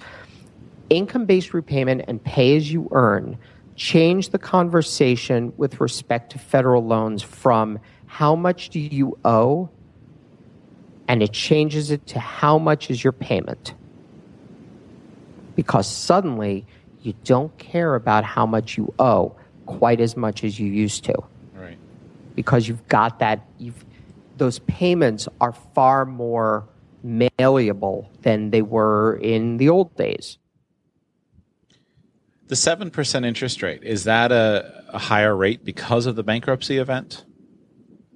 B: Income based repayment and pay as you earn change the conversation with respect to federal loans from how much do you owe and it changes it to how much is your payment. Because suddenly you don't care about how much you owe quite as much as you used to
A: Right.
B: because you've got that you've those payments are far more malleable than they were in the old days.
A: The 7% interest rate, is that a, a higher rate because of the bankruptcy event?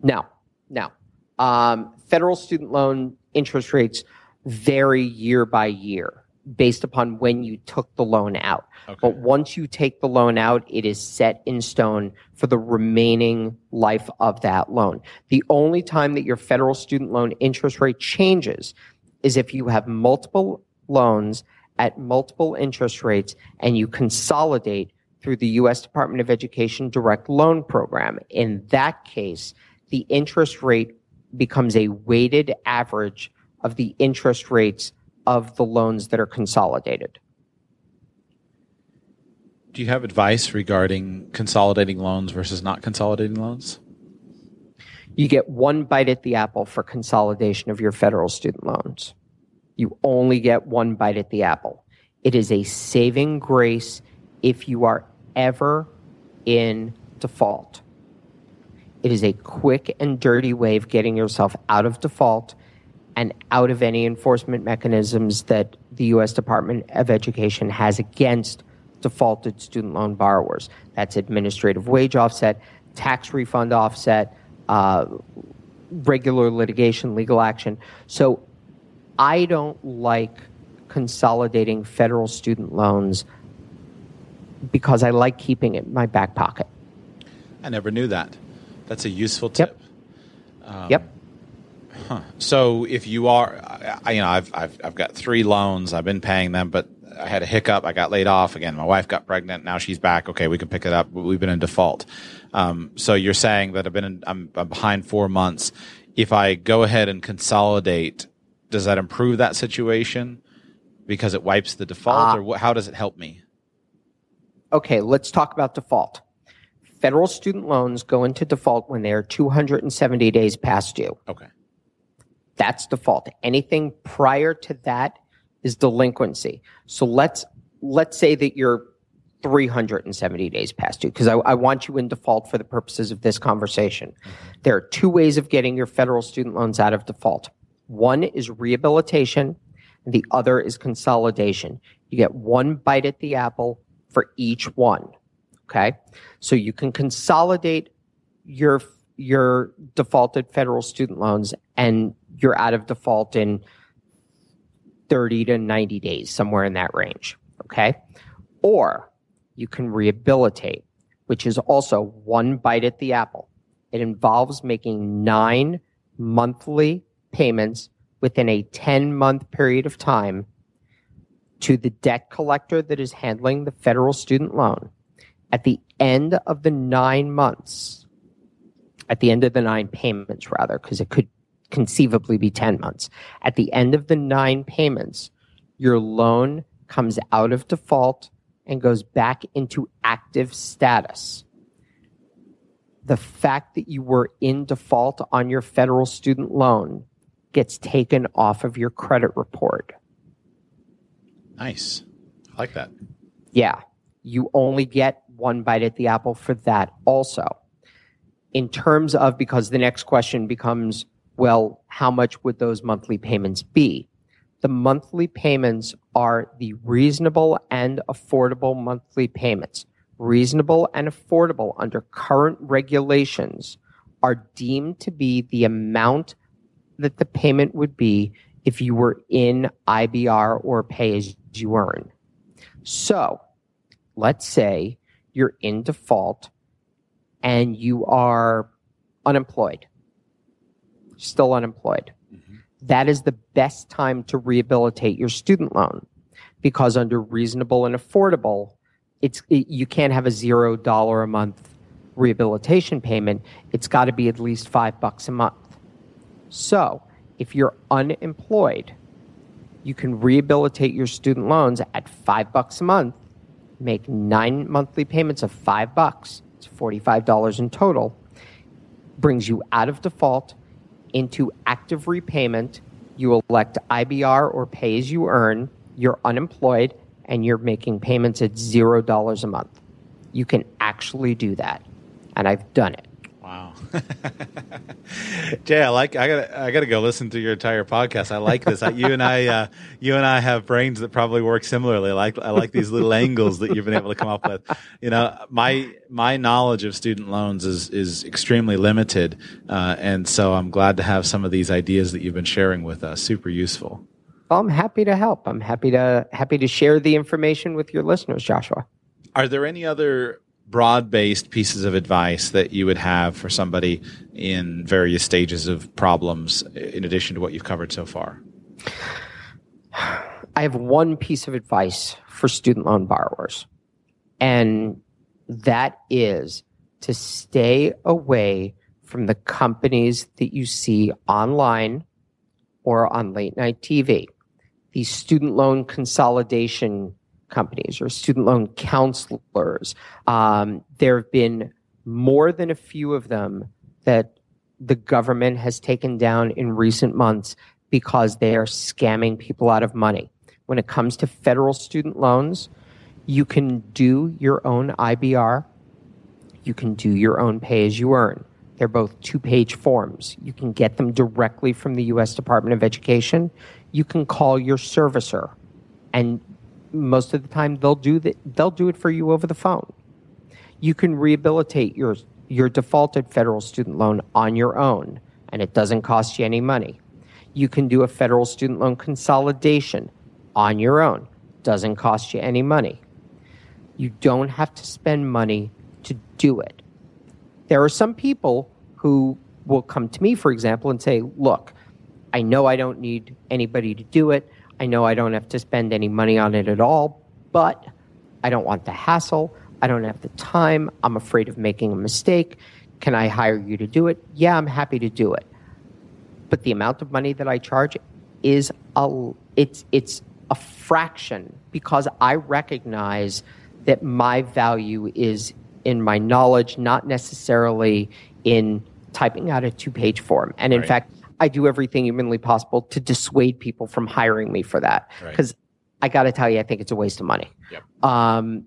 B: No, no. Um, federal student loan interest rates vary year by year based upon when you took the loan out.
A: Okay.
B: But once you take the loan out, it is set in stone for the remaining life of that loan. The only time that your federal student loan interest rate changes is if you have multiple loans at multiple interest rates and you consolidate through the U.S. Department of Education direct loan program. In that case, the interest rate becomes a weighted average of the interest rates of the loans that are consolidated.
A: Do you have advice regarding consolidating loans versus not consolidating loans?
B: You get one bite at the apple for consolidation of your federal student loans. You only get one bite at the apple. It is a saving grace if you are ever in default. It is a quick and dirty way of getting yourself out of default and out of any enforcement mechanisms that the U.S. Department of Education has against defaulted student loan borrowers. That's administrative wage offset, tax refund offset, uh, regular litigation, legal action. So I don't like consolidating federal student loans because I like keeping it in my back pocket.
A: I never knew that. That's a useful tip.
B: Yep. yep.
A: So if you are, I, you know, I've, I've, I've got three loans. I've been paying them, but I had a hiccup. I got laid off again. My wife got pregnant. Now she's back. Okay, we can pick it up. We've been in default. Um, so you're saying that I've been in, I'm, I'm behind four months. If I go ahead and consolidate, does that improve that situation because it wipes the default,
B: Uh,
A: or wh- how does it help me?
B: Okay, let's talk about default. Federal student loans go into default when they are 270 days past due.
A: Okay.
B: That's default. Anything prior to that is delinquency. So let's let's say that you're 370 days past due, because I, I want you in default for the purposes of this conversation. Mm-hmm. There are two ways of getting your federal student loans out of default. One is rehabilitation, and the other is consolidation. You get one bite at the apple for each one. Okay, so you can consolidate your your defaulted federal student loans and you're out of default in 30 to 90 days, somewhere in that range. Okay. Or you can rehabilitate, which is also one bite at the apple. It involves making nine monthly payments within a 10 month period of time to the debt collector that is handling the federal student loan. At the end of the nine months, at the end of the nine payments, rather, because it could conceivably be 10 months. At the end of the nine payments, your loan comes out of default and goes back into active status. The fact that you were in default on your federal student loan gets taken off of your credit report.
A: Nice. I like that.
B: Yeah, you only get one bite at the apple for that also. In terms of, because the next question becomes, well, how much would those monthly payments be? The monthly payments are the reasonable and affordable monthly payments. Reasonable and affordable under current regulations are deemed to be the amount that the payment would be if you were in IBR or pay as you earn. So let's say you're in default and you are unemployed, still unemployed, mm-hmm. that is the best time to rehabilitate your student loan because under reasonable and affordable, it's it, you can't have a zero dollar a month rehabilitation payment. It's got to be at least five bucks a month. So if you're unemployed, you can rehabilitate your student loans at five bucks a month, make nine monthly payments of five bucks. It's $45 in total. Brings you out of default into active repayment. You elect IBR or pay as you earn. You're unemployed and you're making payments at zero dollars a month. You can actually do that. And I've done it.
A: Wow, Jay, I like. I got. I got to go listen to your entire podcast. I like this. you and I, uh, you and I have brains that probably work similarly. I like. I like these little angles that you've been able to come up with. You know, my my knowledge of student loans is is extremely limited, uh, and so I'm glad to have some of these ideas that you've been sharing with us. Super useful.
B: Well, I'm happy to help. I'm happy to happy to share the information with your listeners, Joshua.
A: Are there any other broad based pieces of advice that you would have for somebody in various stages of problems in addition to what you've covered so far?
B: I have one piece of advice for student loan borrowers, and that is to stay away from the companies that you see online or on late night TV. These student loan consolidation companies or student loan counselors. Um, there have been more than a few of them that the government has taken down in recent months because they are scamming people out of money. When it comes to federal student loans, you can do your own IBR. You can do your own pay as you earn. They're both two page forms. You can get them directly from the U.S. Department of Education. You can call your servicer and most of the time they'll do that they'll do it for you over the phone. You can rehabilitate your your defaulted federal student loan on your own and it doesn't cost you any money. You can do a federal student loan consolidation on your own doesn't cost you any money. You don't have to spend money to do it. There are some people who will come to me for example and say look i know i don't need anybody to do it I know I don't have to spend any money on it at all, but I don't want the hassle. I don't have the time. I'm afraid of making a mistake. Can I hire you to do it? Yeah, I'm happy to do it. But the amount of money that I charge is a it's it's a fraction because I recognize that my value is in my knowledge, not necessarily in typing out a two page form. And in right. fact, I do everything humanly possible to dissuade people from hiring me for that. Because right. I got to tell you, I think it's a waste of money. Yep. Um,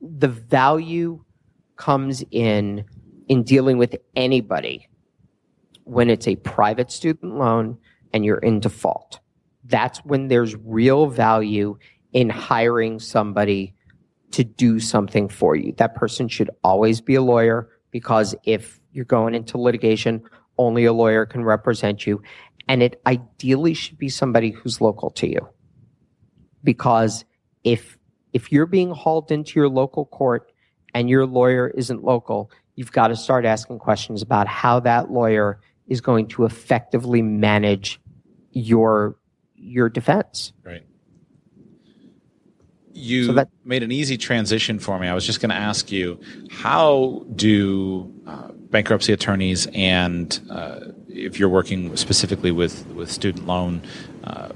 B: the value comes in in dealing with anybody when it's a private student loan and you're in default. That's when there's real value in hiring somebody to do something for you. That person should always be a lawyer because if you're going into litigation, only a lawyer can represent you. And it ideally should be somebody who's local to you. Because if, if you're being hauled into your local court and your lawyer isn't local, you've got to start asking questions about how that lawyer is going to effectively manage your, your defense.
A: Right you so that, made an easy transition for me. I was just going to ask you, how do uh, bankruptcy attorneys and uh, if you're working specifically with with student loan uh,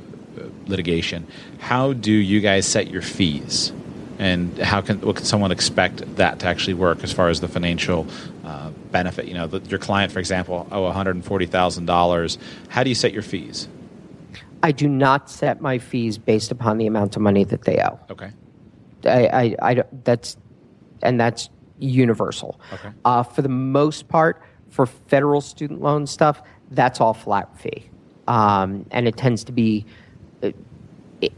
A: litigation, how do you guys set your fees? And how can what can someone expect that to actually work as far as the financial uh, benefit? You know, the, your client, for example, owe one hundred forty thousand dollars. How do you set your fees?
B: I do not set my fees based upon the amount of money that they owe.
A: Okay.
B: I, I, I that's, and that's universal.
A: Okay.
B: Uh, for the most part, for federal student loan stuff, that's all flat fee. Um, and it tends to be, uh,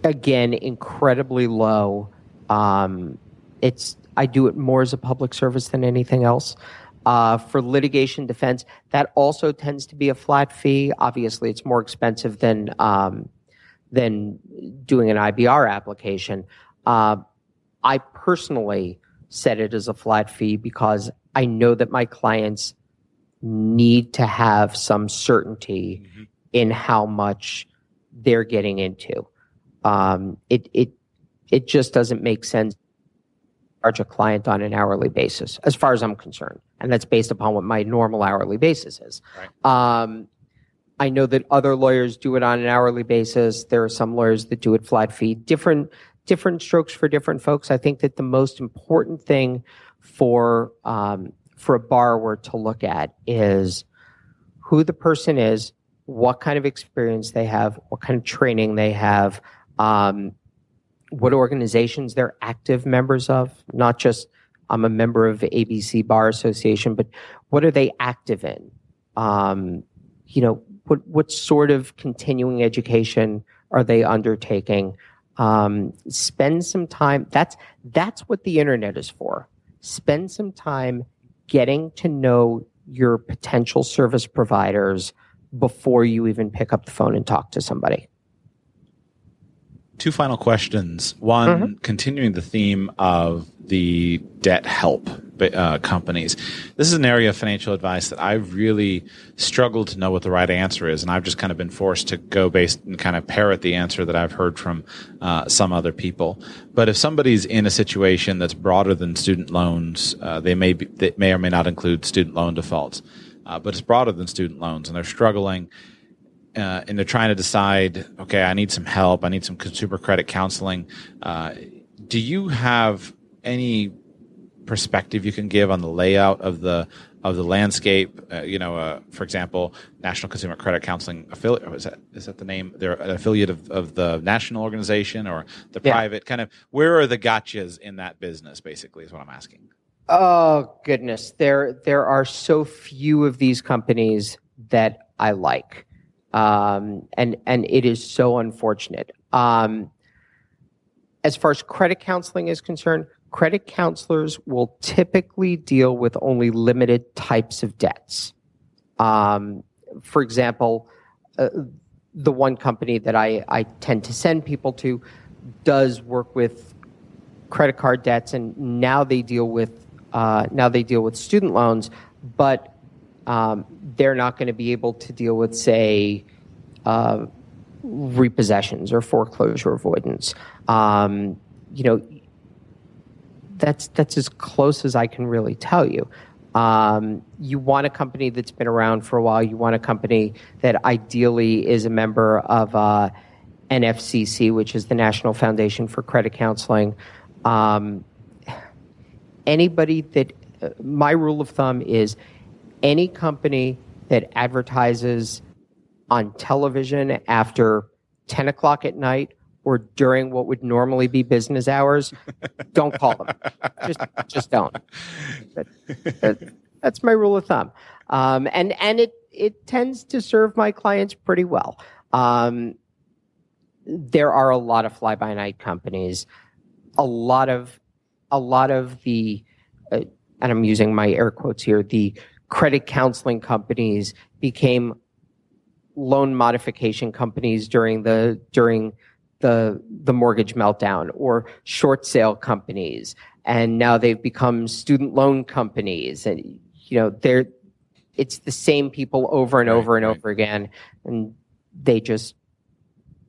B: again, incredibly low. Um, it's, I do it more as a public service than anything else. Uh, for litigation defense, that also tends to be a flat fee. Obviously, it's more expensive than um, than doing an IBR application. Uh, I personally set it as a flat fee because I know that my clients need to have some certainty mm-hmm. in how much they're getting into. Um, it it it just doesn't make sense to charge a client on an hourly basis, as far as I'm concerned, and that's based upon what my normal hourly basis is. Right. Um, I know that other lawyers do it on an hourly basis. There are some lawyers that do it flat fee. Different different strokes for different folks. I think that the most important thing for um, for a borrower to look at is who the person is, what kind of experience they have, what kind of training they have, um, what organizations they're active members of, not just I'm a member of ABC Bar Association, but what are they active in? Um, you know, what what sort of continuing education are they undertaking? Um, spend some time. That's that's what the internet is for. Spend some time getting to know your potential service providers before you even pick up the phone and talk to somebody.
A: Two final questions. One, mm-hmm. continuing the theme of the debt help uh, companies. This is an area of financial advice that I've really struggle to know what the right answer is, and I've just kind of been forced to go based and kind of parrot the answer that I've heard from uh, some other people. But if somebody's in a situation that's broader than student loans, uh, they may be, they may or may not include student loan defaults, uh, but it's broader than student loans, and they're struggling. Uh, and they're trying to decide, okay, I need some help. I need some consumer credit counseling. Uh, do you have any perspective you can give on the layout of the of the landscape. Uh, you know, uh, for example, National Consumer Credit Counseling affiliate is that is that the name? They're an affiliate of, of the national organization or the yeah. private. Kind of where are the gotchas in that business? Basically, is what I'm asking.
B: Oh goodness, there there are so few of these companies that I like, um, and and it is so unfortunate. Um, as far as credit counseling is concerned, credit counselors will typically deal with only limited types of debts. Um, for example, uh, the one company that I, I tend to send people to does work with credit card debts, and now they deal with uh, now they deal with student loans, but um, they're not going to be able to deal with, say, uh, repossessions or foreclosure avoidance. Um, you know, that's that's as close as I can really tell you. Um, you want a company that's been around for a while. You want a company that ideally is a member of uh, NFCC, which is the National Foundation for Credit Counseling. Um, anybody that, uh, my rule of thumb is any company that advertises on television after 10 o'clock at night or during what would normally be business hours, don't call them. Just, just don't. That, that, that's my rule of thumb. Um, and and it it tends to serve my clients pretty well. Um, there are a lot of fly by night companies. A lot of a lot of the uh, and I'm using my air quotes here. The credit counseling companies became loan modification companies during the during the the mortgage meltdown or short sale companies. And now they've become student loan companies. And you know they're it's the same people over and right, over and right. over again. And they just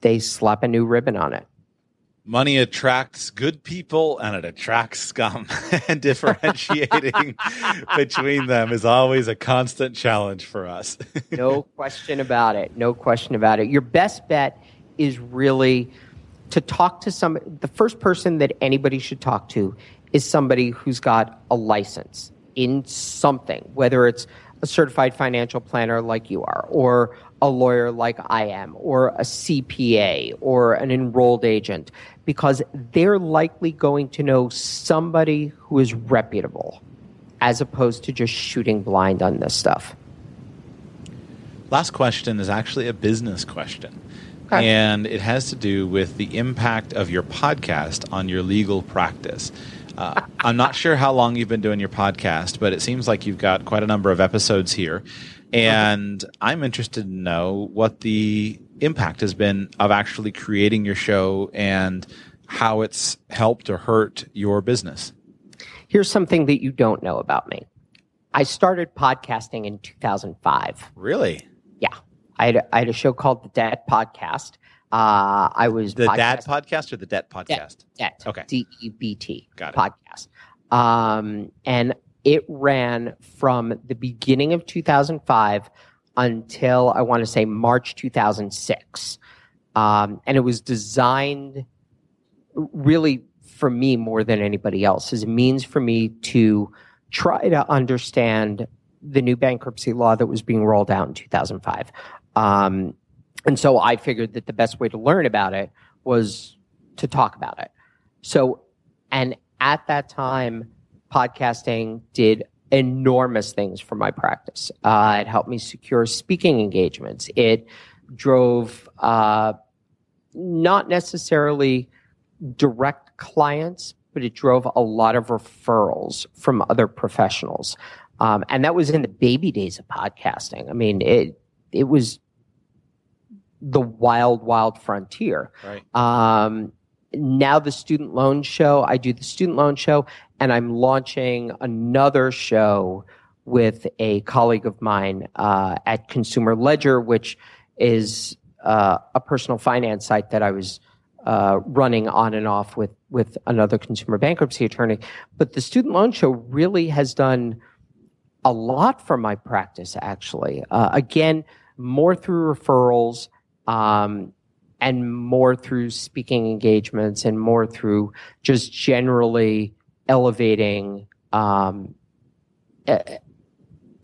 B: they slap a new ribbon on it.
A: Money attracts good people and it attracts scum. And differentiating between them is always a constant challenge for us.
B: No question about it. No question about it. Your best bet is really to talk to some the first person that anybody should talk to is somebody who's got a license in something whether it's a certified financial planner like you are or a lawyer like I am or a CPA or an enrolled agent because they're likely going to know somebody who is reputable as opposed to just shooting blind on this stuff.
A: Last question is actually a business question. Okay. And it has to do with the impact of your podcast on your legal practice. Uh, I'm not sure how long you've been doing your podcast, but it seems like you've got quite a number of episodes here. And okay. I'm interested to know what the impact has been of actually creating your show and how it's helped or hurt your business.
B: Here's something that you don't know about me. I started podcasting in 2005.
A: Really?
B: Yeah. I had, a, I had a show called The Debt Podcast. Uh, I was
A: the Dad podcast or the Debt podcast?
B: Debt.
A: Okay.
B: D E B T.
A: Got it.
B: Podcast. Um, and it ran from the beginning of 2005 until I want to say March 2006. Um, and it was designed really for me more than anybody else as a means for me to try to understand the new bankruptcy law that was being rolled out in 2005. Um, and so I figured that the best way to learn about it was to talk about it. So, and at that time, podcasting did enormous things for my practice. Uh, it helped me secure speaking engagements. It drove uh, not necessarily direct clients, but it drove a lot of referrals from other professionals. Um, and that was in the baby days of podcasting. I mean, it it was the wild, wild frontier.
A: Right.
B: Um, now the student loan show, I do the student loan show, and I'm launching another show with a colleague of mine uh, at Consumer Ledger, which is uh, a personal finance site that I was uh, running on and off with with another consumer bankruptcy attorney. But the student loan show really has done a lot for my practice. Actually, uh, again, more through referrals. Um, and more through speaking engagements and more through just generally elevating um, uh,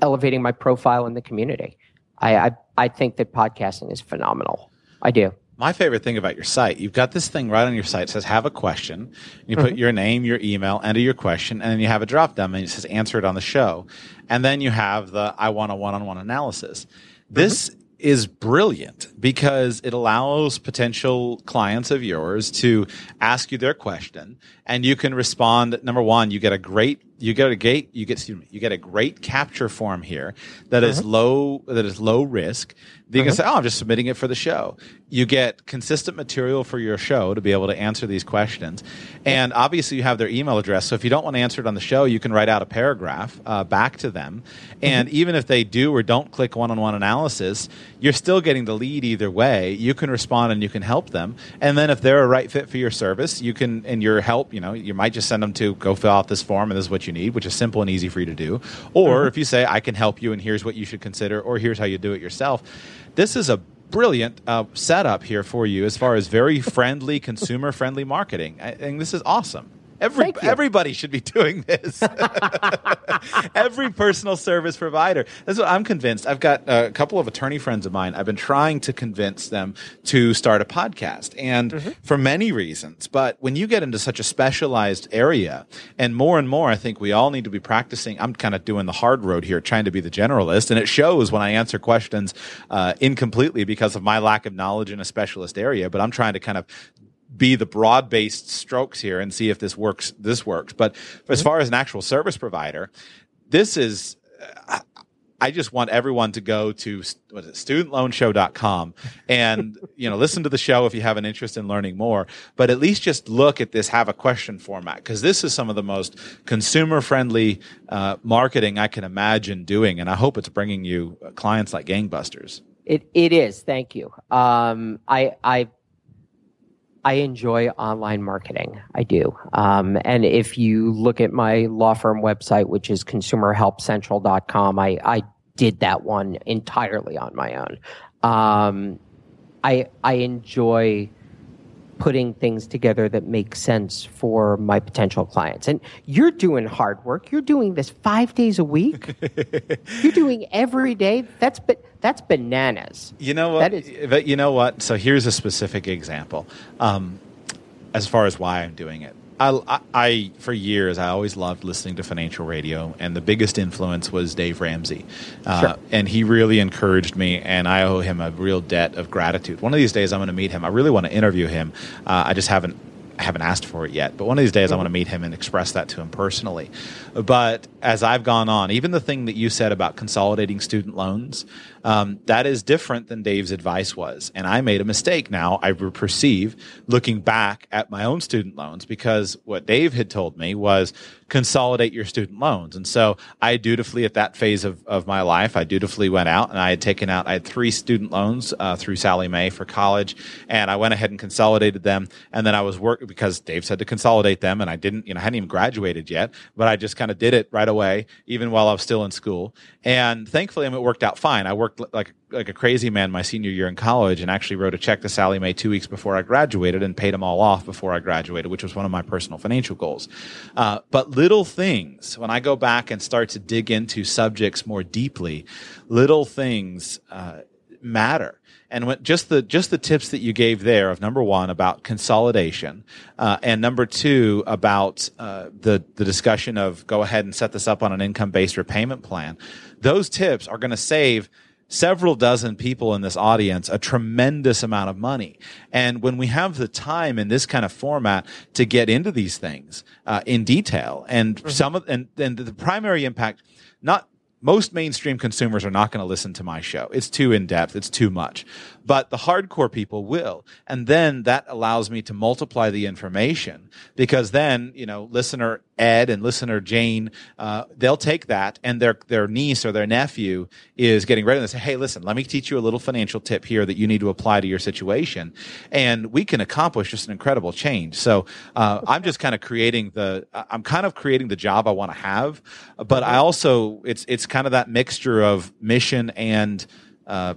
B: elevating my profile in the community. I, I I think that podcasting is phenomenal. I do.
A: My favorite thing about your site, you've got this thing right on your site. It says have a question. You put your name, your email, enter your question, and then you have a drop down and it says answer it on the show. And then you have the I want a one on one analysis. This is brilliant because it allows potential clients of yours to ask you their question and you can respond number one you get a great you get a gate you get excuse me, you get a great capture form here that is mm-hmm. low that is low risk. That you can mm-hmm. say oh i'm just submitting it for the show. You get consistent material for your show to be able to answer these questions. And obviously you have their email address. So if you don't want to answer it on the show you can write out a paragraph uh, back to them. Mm-hmm. And even if they do or don't click one-on-one analysis you're still getting the lead either way. You can respond and you can help them. And then if they're a right fit for your service you can and your help you know you might just send them to go fill out this form and this is what you need which is simple and easy for you to do. Or if you say i can help you and here's what you should consider or here's how you do it yourself. This is a brilliant uh, setup here for you as far as very friendly consumer friendly marketing. I think this is awesome Every, everybody should be doing this. Every personal service provider. That's what I'm convinced. I've got a couple of attorney friends of mine. I've been trying to convince them to start a podcast, and for many reasons. But when you get into such a specialized area, and more and more, I think we all need to be practicing. I'm kind of doing the hard road here, trying to be the generalist, and it shows when I answer questions uh, incompletely because of my lack of knowledge in a specialist area. But I'm trying to kind of be the broad based strokes here and see if this works. This works. But as far as an actual service provider, this is. uh, I just want everyone to go to what is it, studentloanshow.com and you know listen to the show if you have an interest in learning more but at least just look at this have a question format because this is some of the most consumer friendly uh, marketing I can imagine doing and I hope it's bringing you clients like gangbusters
B: It it is. Thank you. Um, I I I enjoy online marketing. I do. Um, and if you look at my law firm website, which is consumerhelpcentral.com, I I did that one entirely on my own. Um, I I enjoy putting things together that make sense for my potential clients. And you're doing hard work. You're doing this five days a week. you're doing every day. That's but that's bananas.
A: You know what?
B: That is-
A: but you know what? So here's a specific example. Um, as far as why I'm doing it, I, I, I for years I always loved listening to financial radio, and the biggest influence was Dave Ramsey, uh,
B: Sure.
A: and he really encouraged me, and I owe him a real debt of gratitude. One of these days I'm going to meet him. I really want to interview him. Uh, I just haven't I haven't asked for it yet, but one of these days I want to meet him and express that to him personally. But as I've gone on, even the thing that you said about consolidating student loans, um, that is different than Dave's advice was. And I made a mistake now, I perceive, looking back at my own student loans, because what Dave had told me was consolidate your student loans. And so I dutifully, at that phase of, of my life, I dutifully went out and I had taken out, I had three student loans uh, through Sallie Mae for college. And I went ahead and consolidated them. And then I was working because Dave said to consolidate them. And I didn't, you know, I hadn't even graduated yet, but I just kind of did it right away, even while I was still in school. And thankfully, I mean, it worked out fine. I worked like like a crazy man my senior year in college and actually wrote a check to Sallie Mae two weeks before I graduated and paid them all off before I graduated, which was one of my personal financial goals. Uh, but little things, when I go back and start to dig into subjects more deeply, little things uh, matter. And when, just the just the tips that you gave there of number one about consolidation, uh, and number two about uh, the the discussion of go ahead and set this up on an income based repayment plan. Those tips are going to save several dozen people in this audience a tremendous amount of money. And when we have the time in this kind of format to get into these things uh, in detail, and mm-hmm. some of and and the primary impact, not most mainstream consumers are not going to listen to my show. It's too in depth. It's too much. But the hardcore people will. And then that allows me to multiply the information because then, you know, listener Ed and listener Jane, uh, they'll take that and their, their niece or their nephew is getting ready and say, Hey, listen, let me teach you a little financial tip here that you need to apply to your situation. And we can accomplish just an incredible change. So, uh, I'm just kind of creating the, I'm kind of creating the job I want to have, but I also, it's, it's kind of that mixture of mission and, uh,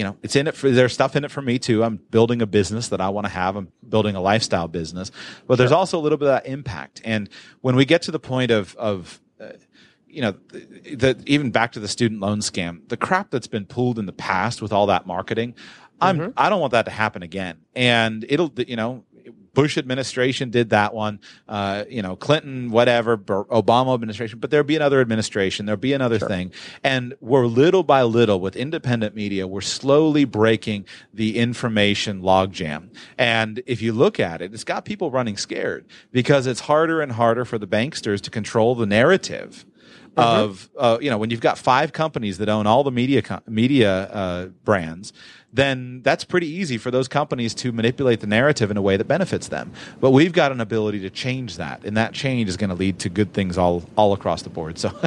A: you know, it's in it for there's stuff in it for me too. I'm building a business that I want to have. I'm building a lifestyle business, but there's also a little bit of that impact. And when we get to the point of of uh, you know, the, the, even back to the student loan scam, the crap that's been pulled in the past with all that marketing, I'm mm-hmm. I don't want that to happen again. And it'll you know Bush administration did that one. Uh, you know, Clinton, whatever, Obama administration, but there'll be another administration. There'll be another sure. thing. And we're little by little with independent media, we're slowly breaking the information logjam. And if you look at it, it's got people running scared because it's harder and harder for the banksters to control the narrative mm-hmm. of uh, you know when you've got five companies that own all the media co- media uh, brands then that's pretty easy for those companies to manipulate the narrative in a way that benefits them. But we've got an ability to change that, and that change is going to lead to good things all all across the board. So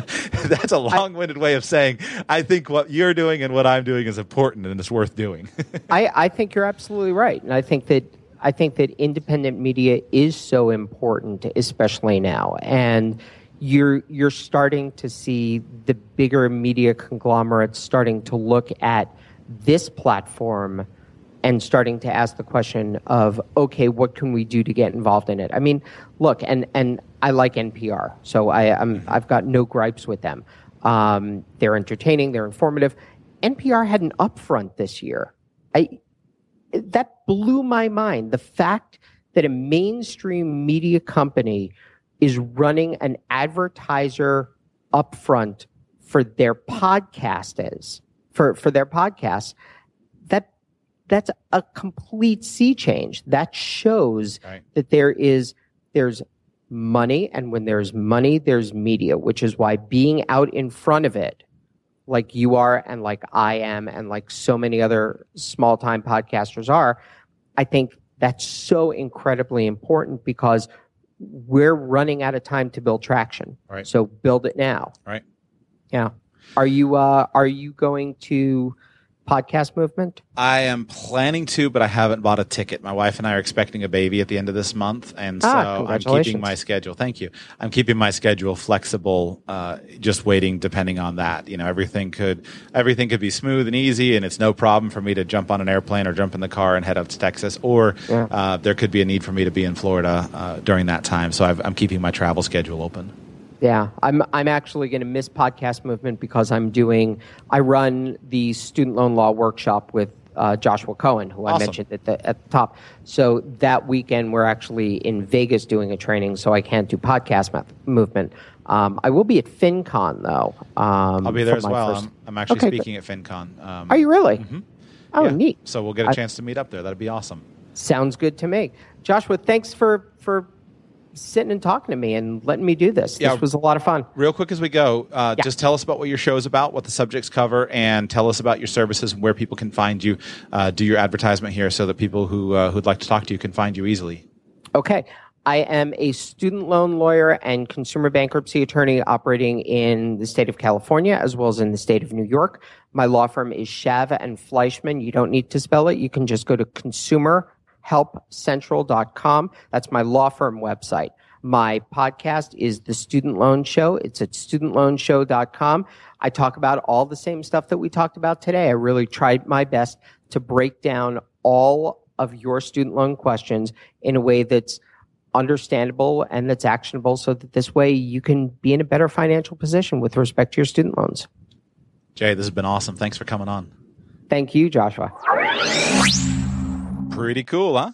A: that's a long-winded way of saying I think what you're doing and what I'm doing is important and it's worth doing.
B: I, I think you're absolutely right, and I think that I think that independent media is so important, especially now, and you're you're starting to see the bigger media conglomerates starting to look at this platform and starting to ask the question of okay what can we do to get involved in it? I mean look and and i like npr so i I'm, i've got no gripes with them. Um, they're entertaining they're informative. Npr had an upfront this year. I that blew my mind the fact that a mainstream media company is running an advertiser upfront for their podcast is for, for their podcasts, that that's a complete sea change. That shows right. that there is there's money, and when there's money, there's media, which is why being out in front of it, like you are, and like I am, and like so many other small time podcasters are, I think that's so incredibly important because we're running out of time to build traction.
A: Right.
B: So build it now.
A: Right.
B: Yeah. Are you uh, are you going to podcast movement?
A: I am planning to, but I haven't bought a ticket. My wife and I are expecting a baby at the end of this month, and ah, so I'm keeping my schedule. Thank you. I'm keeping my schedule flexible, uh, just waiting, depending on that. You know, everything could everything could be smooth and easy, and it's no problem for me to jump on an airplane or jump in the car and head up to Texas, or yeah. uh, there could be a need for me to be in Florida uh, during that time. So i I'm keeping my travel schedule open.
B: Yeah, I'm I'm actually going to miss podcast movement because I'm doing I run the student loan law workshop with uh, Joshua Cohen, who awesome. I mentioned at the at the top. So that weekend we're actually in Vegas doing a training, so I can't do podcast movement. Um, I will be at FinCon though.
A: Um, I'll be there as well. i I'm, I'm, actually okay, speaking at FinCon.
B: Um, Are you really? Mm-hmm. Oh,
A: yeah.
B: neat.
A: So we'll get a chance I, to meet up there. That'd be awesome.
B: Sounds good to me. Joshua, thanks for for sitting and talking to me and letting me do this.
A: Yeah.
B: This was a lot of fun.
A: Real quick as we go, uh,
B: Yeah.
A: just tell us about what your show is about, what the subjects cover, and tell us about your services and where people can find you. Uh, do your advertisement here so that people who uh, who'd like to talk to you can find you easily.
B: Okay. I am a student loan lawyer and consumer bankruptcy attorney operating in the state of California as well as in the state of New York. My law firm is Shaev and Fleischman. You don't need to spell it. You can just go to consumerhelpcentral.com. That's my law firm website. My podcast is The Student Loan Show. It's at studentloanshow.com. I talk about all the same stuff that we talked about today. I really tried my best to break down all of your student loan questions in a way that's understandable and that's actionable so that this way you can be in a better financial position with respect to your student loans.
A: Jay, this has been awesome. Thanks for coming on.
B: Thank you, Joshua.
A: Pretty cool, huh?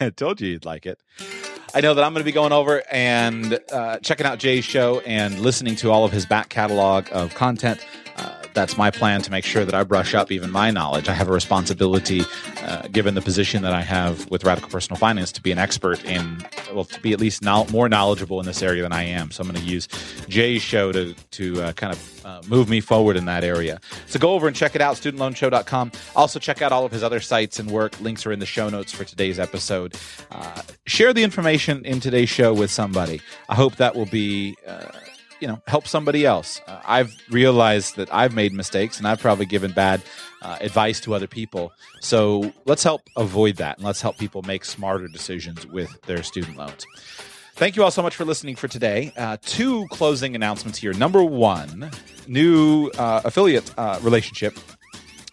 A: I told you you'd like it. I know that I'm going to be going over and uh, checking out Jay's show and listening to all of his back catalog of content. Uh, that's my plan to make sure that I brush up even my knowledge. I have a responsibility, uh, given the position that I have with Radical Personal Finance, to be an expert in, well, to be at least now more knowledgeable in this area than I am. So I'm going to use Jay's show to to uh, kind of uh, move me forward in that area. So go over and check it out, studentloanshow.com. Also check out all of his other sites and work. Links are in the show notes for today's episode. Uh, share the information in today's show with somebody. I hope that will be. You know, help somebody else. Uh, I've realized that I've made mistakes and I've probably given bad uh, advice to other people. So let's help avoid that and let's help people make smarter decisions with their student loans. Thank you all so much for listening for today. Uh, two closing announcements here. Number one, new uh, affiliate uh, relationship.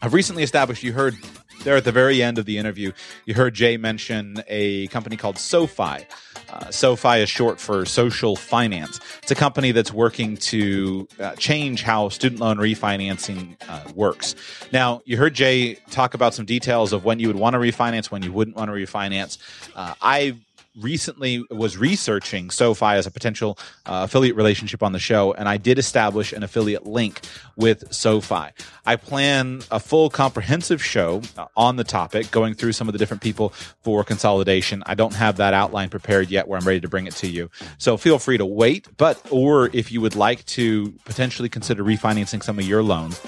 A: I've recently established, you heard there at the very end of the interview, you heard Jay mention a company called SoFi. Uh, SoFi is short for social finance. It's a company that's working to uh, change how student loan refinancing uh, works. Now, you heard Jay talk about some details of when you would want to refinance, when you wouldn't want to refinance. Uh, I recently was researching SoFi as a potential uh, affiliate relationship on the show, and I did establish an affiliate link with SoFi. I plan a full comprehensive show uh, on the topic, going through some of the different people for consolidation. I don't have that outline prepared yet where I'm ready to bring it to you. So feel free to wait, but, or if you would like to potentially consider refinancing some of your loans,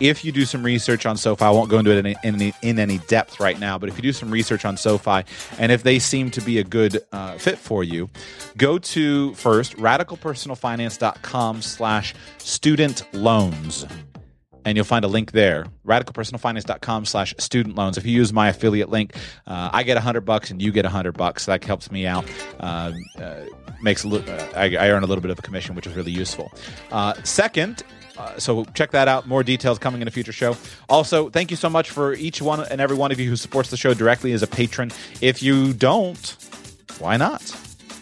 A: if you do some research on SoFi, I won't go into it in any, in any, in any depth right now, but if you do some research on SoFi and if they seem to be a good uh, fit for you, go to first radicalpersonalfinance.com slash student loans and you'll find a link there radicalpersonalfinance.com slash student loans if you use my affiliate link uh, i get a hundred bucks and you get a hundred bucks that helps me out uh, uh, makes a uh, I, I earn a little bit of a commission which is really useful uh, second uh, so check that out. More details coming in a future show. Also, thank you so much for each one and every one of you who supports the show directly as a patron. If you don't, why not?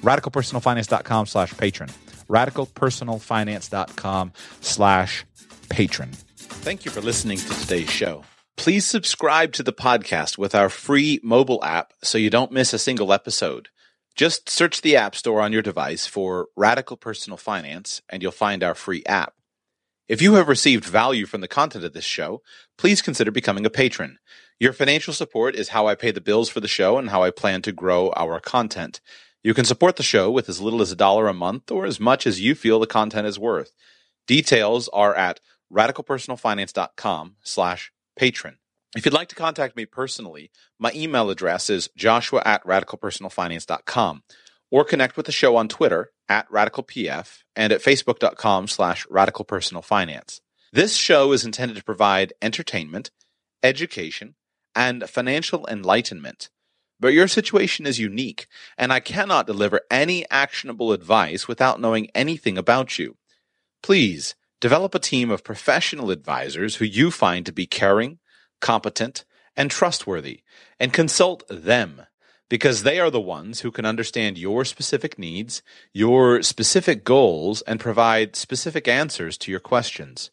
A: RadicalPersonalFinance.com slash patron. RadicalPersonalFinance.com slash patron. Thank you for listening to today's show. Please subscribe to the podcast with our free mobile app so you don't miss a single episode. Just search the App Store on your device for Radical Personal Finance and you'll find our free app. If you have received value from the content of this show, please consider becoming a patron. Your financial support is how I pay the bills for the show and how I plan to grow our content. You can support the show with as little as a dollar a month or as much as you feel the content is worth. Details are at radicalpersonalfinance.com slash patron. If you'd like to contact me personally, my email address is joshua at radicalpersonalfinance.com or connect with the show on Twitter at radicalpf and at facebook.com slash radicalpersonalfinance. This show is intended to provide entertainment, education, and financial enlightenment. But your situation is unique, and I cannot deliver any actionable advice without knowing anything about you. Please develop a team of professional advisors who you find to be caring, competent, and trustworthy, and consult them because they are the ones who can understand your specific needs, your specific goals, and provide specific answers to your questions.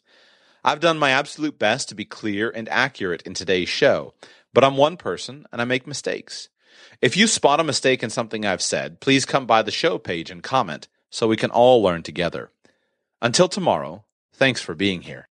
A: I've done my absolute best to be clear and accurate in today's show, but I'm one person and I make mistakes. If you spot a mistake in something I've said, please come by the show page and comment so we can all learn together. Until tomorrow, thanks for being here.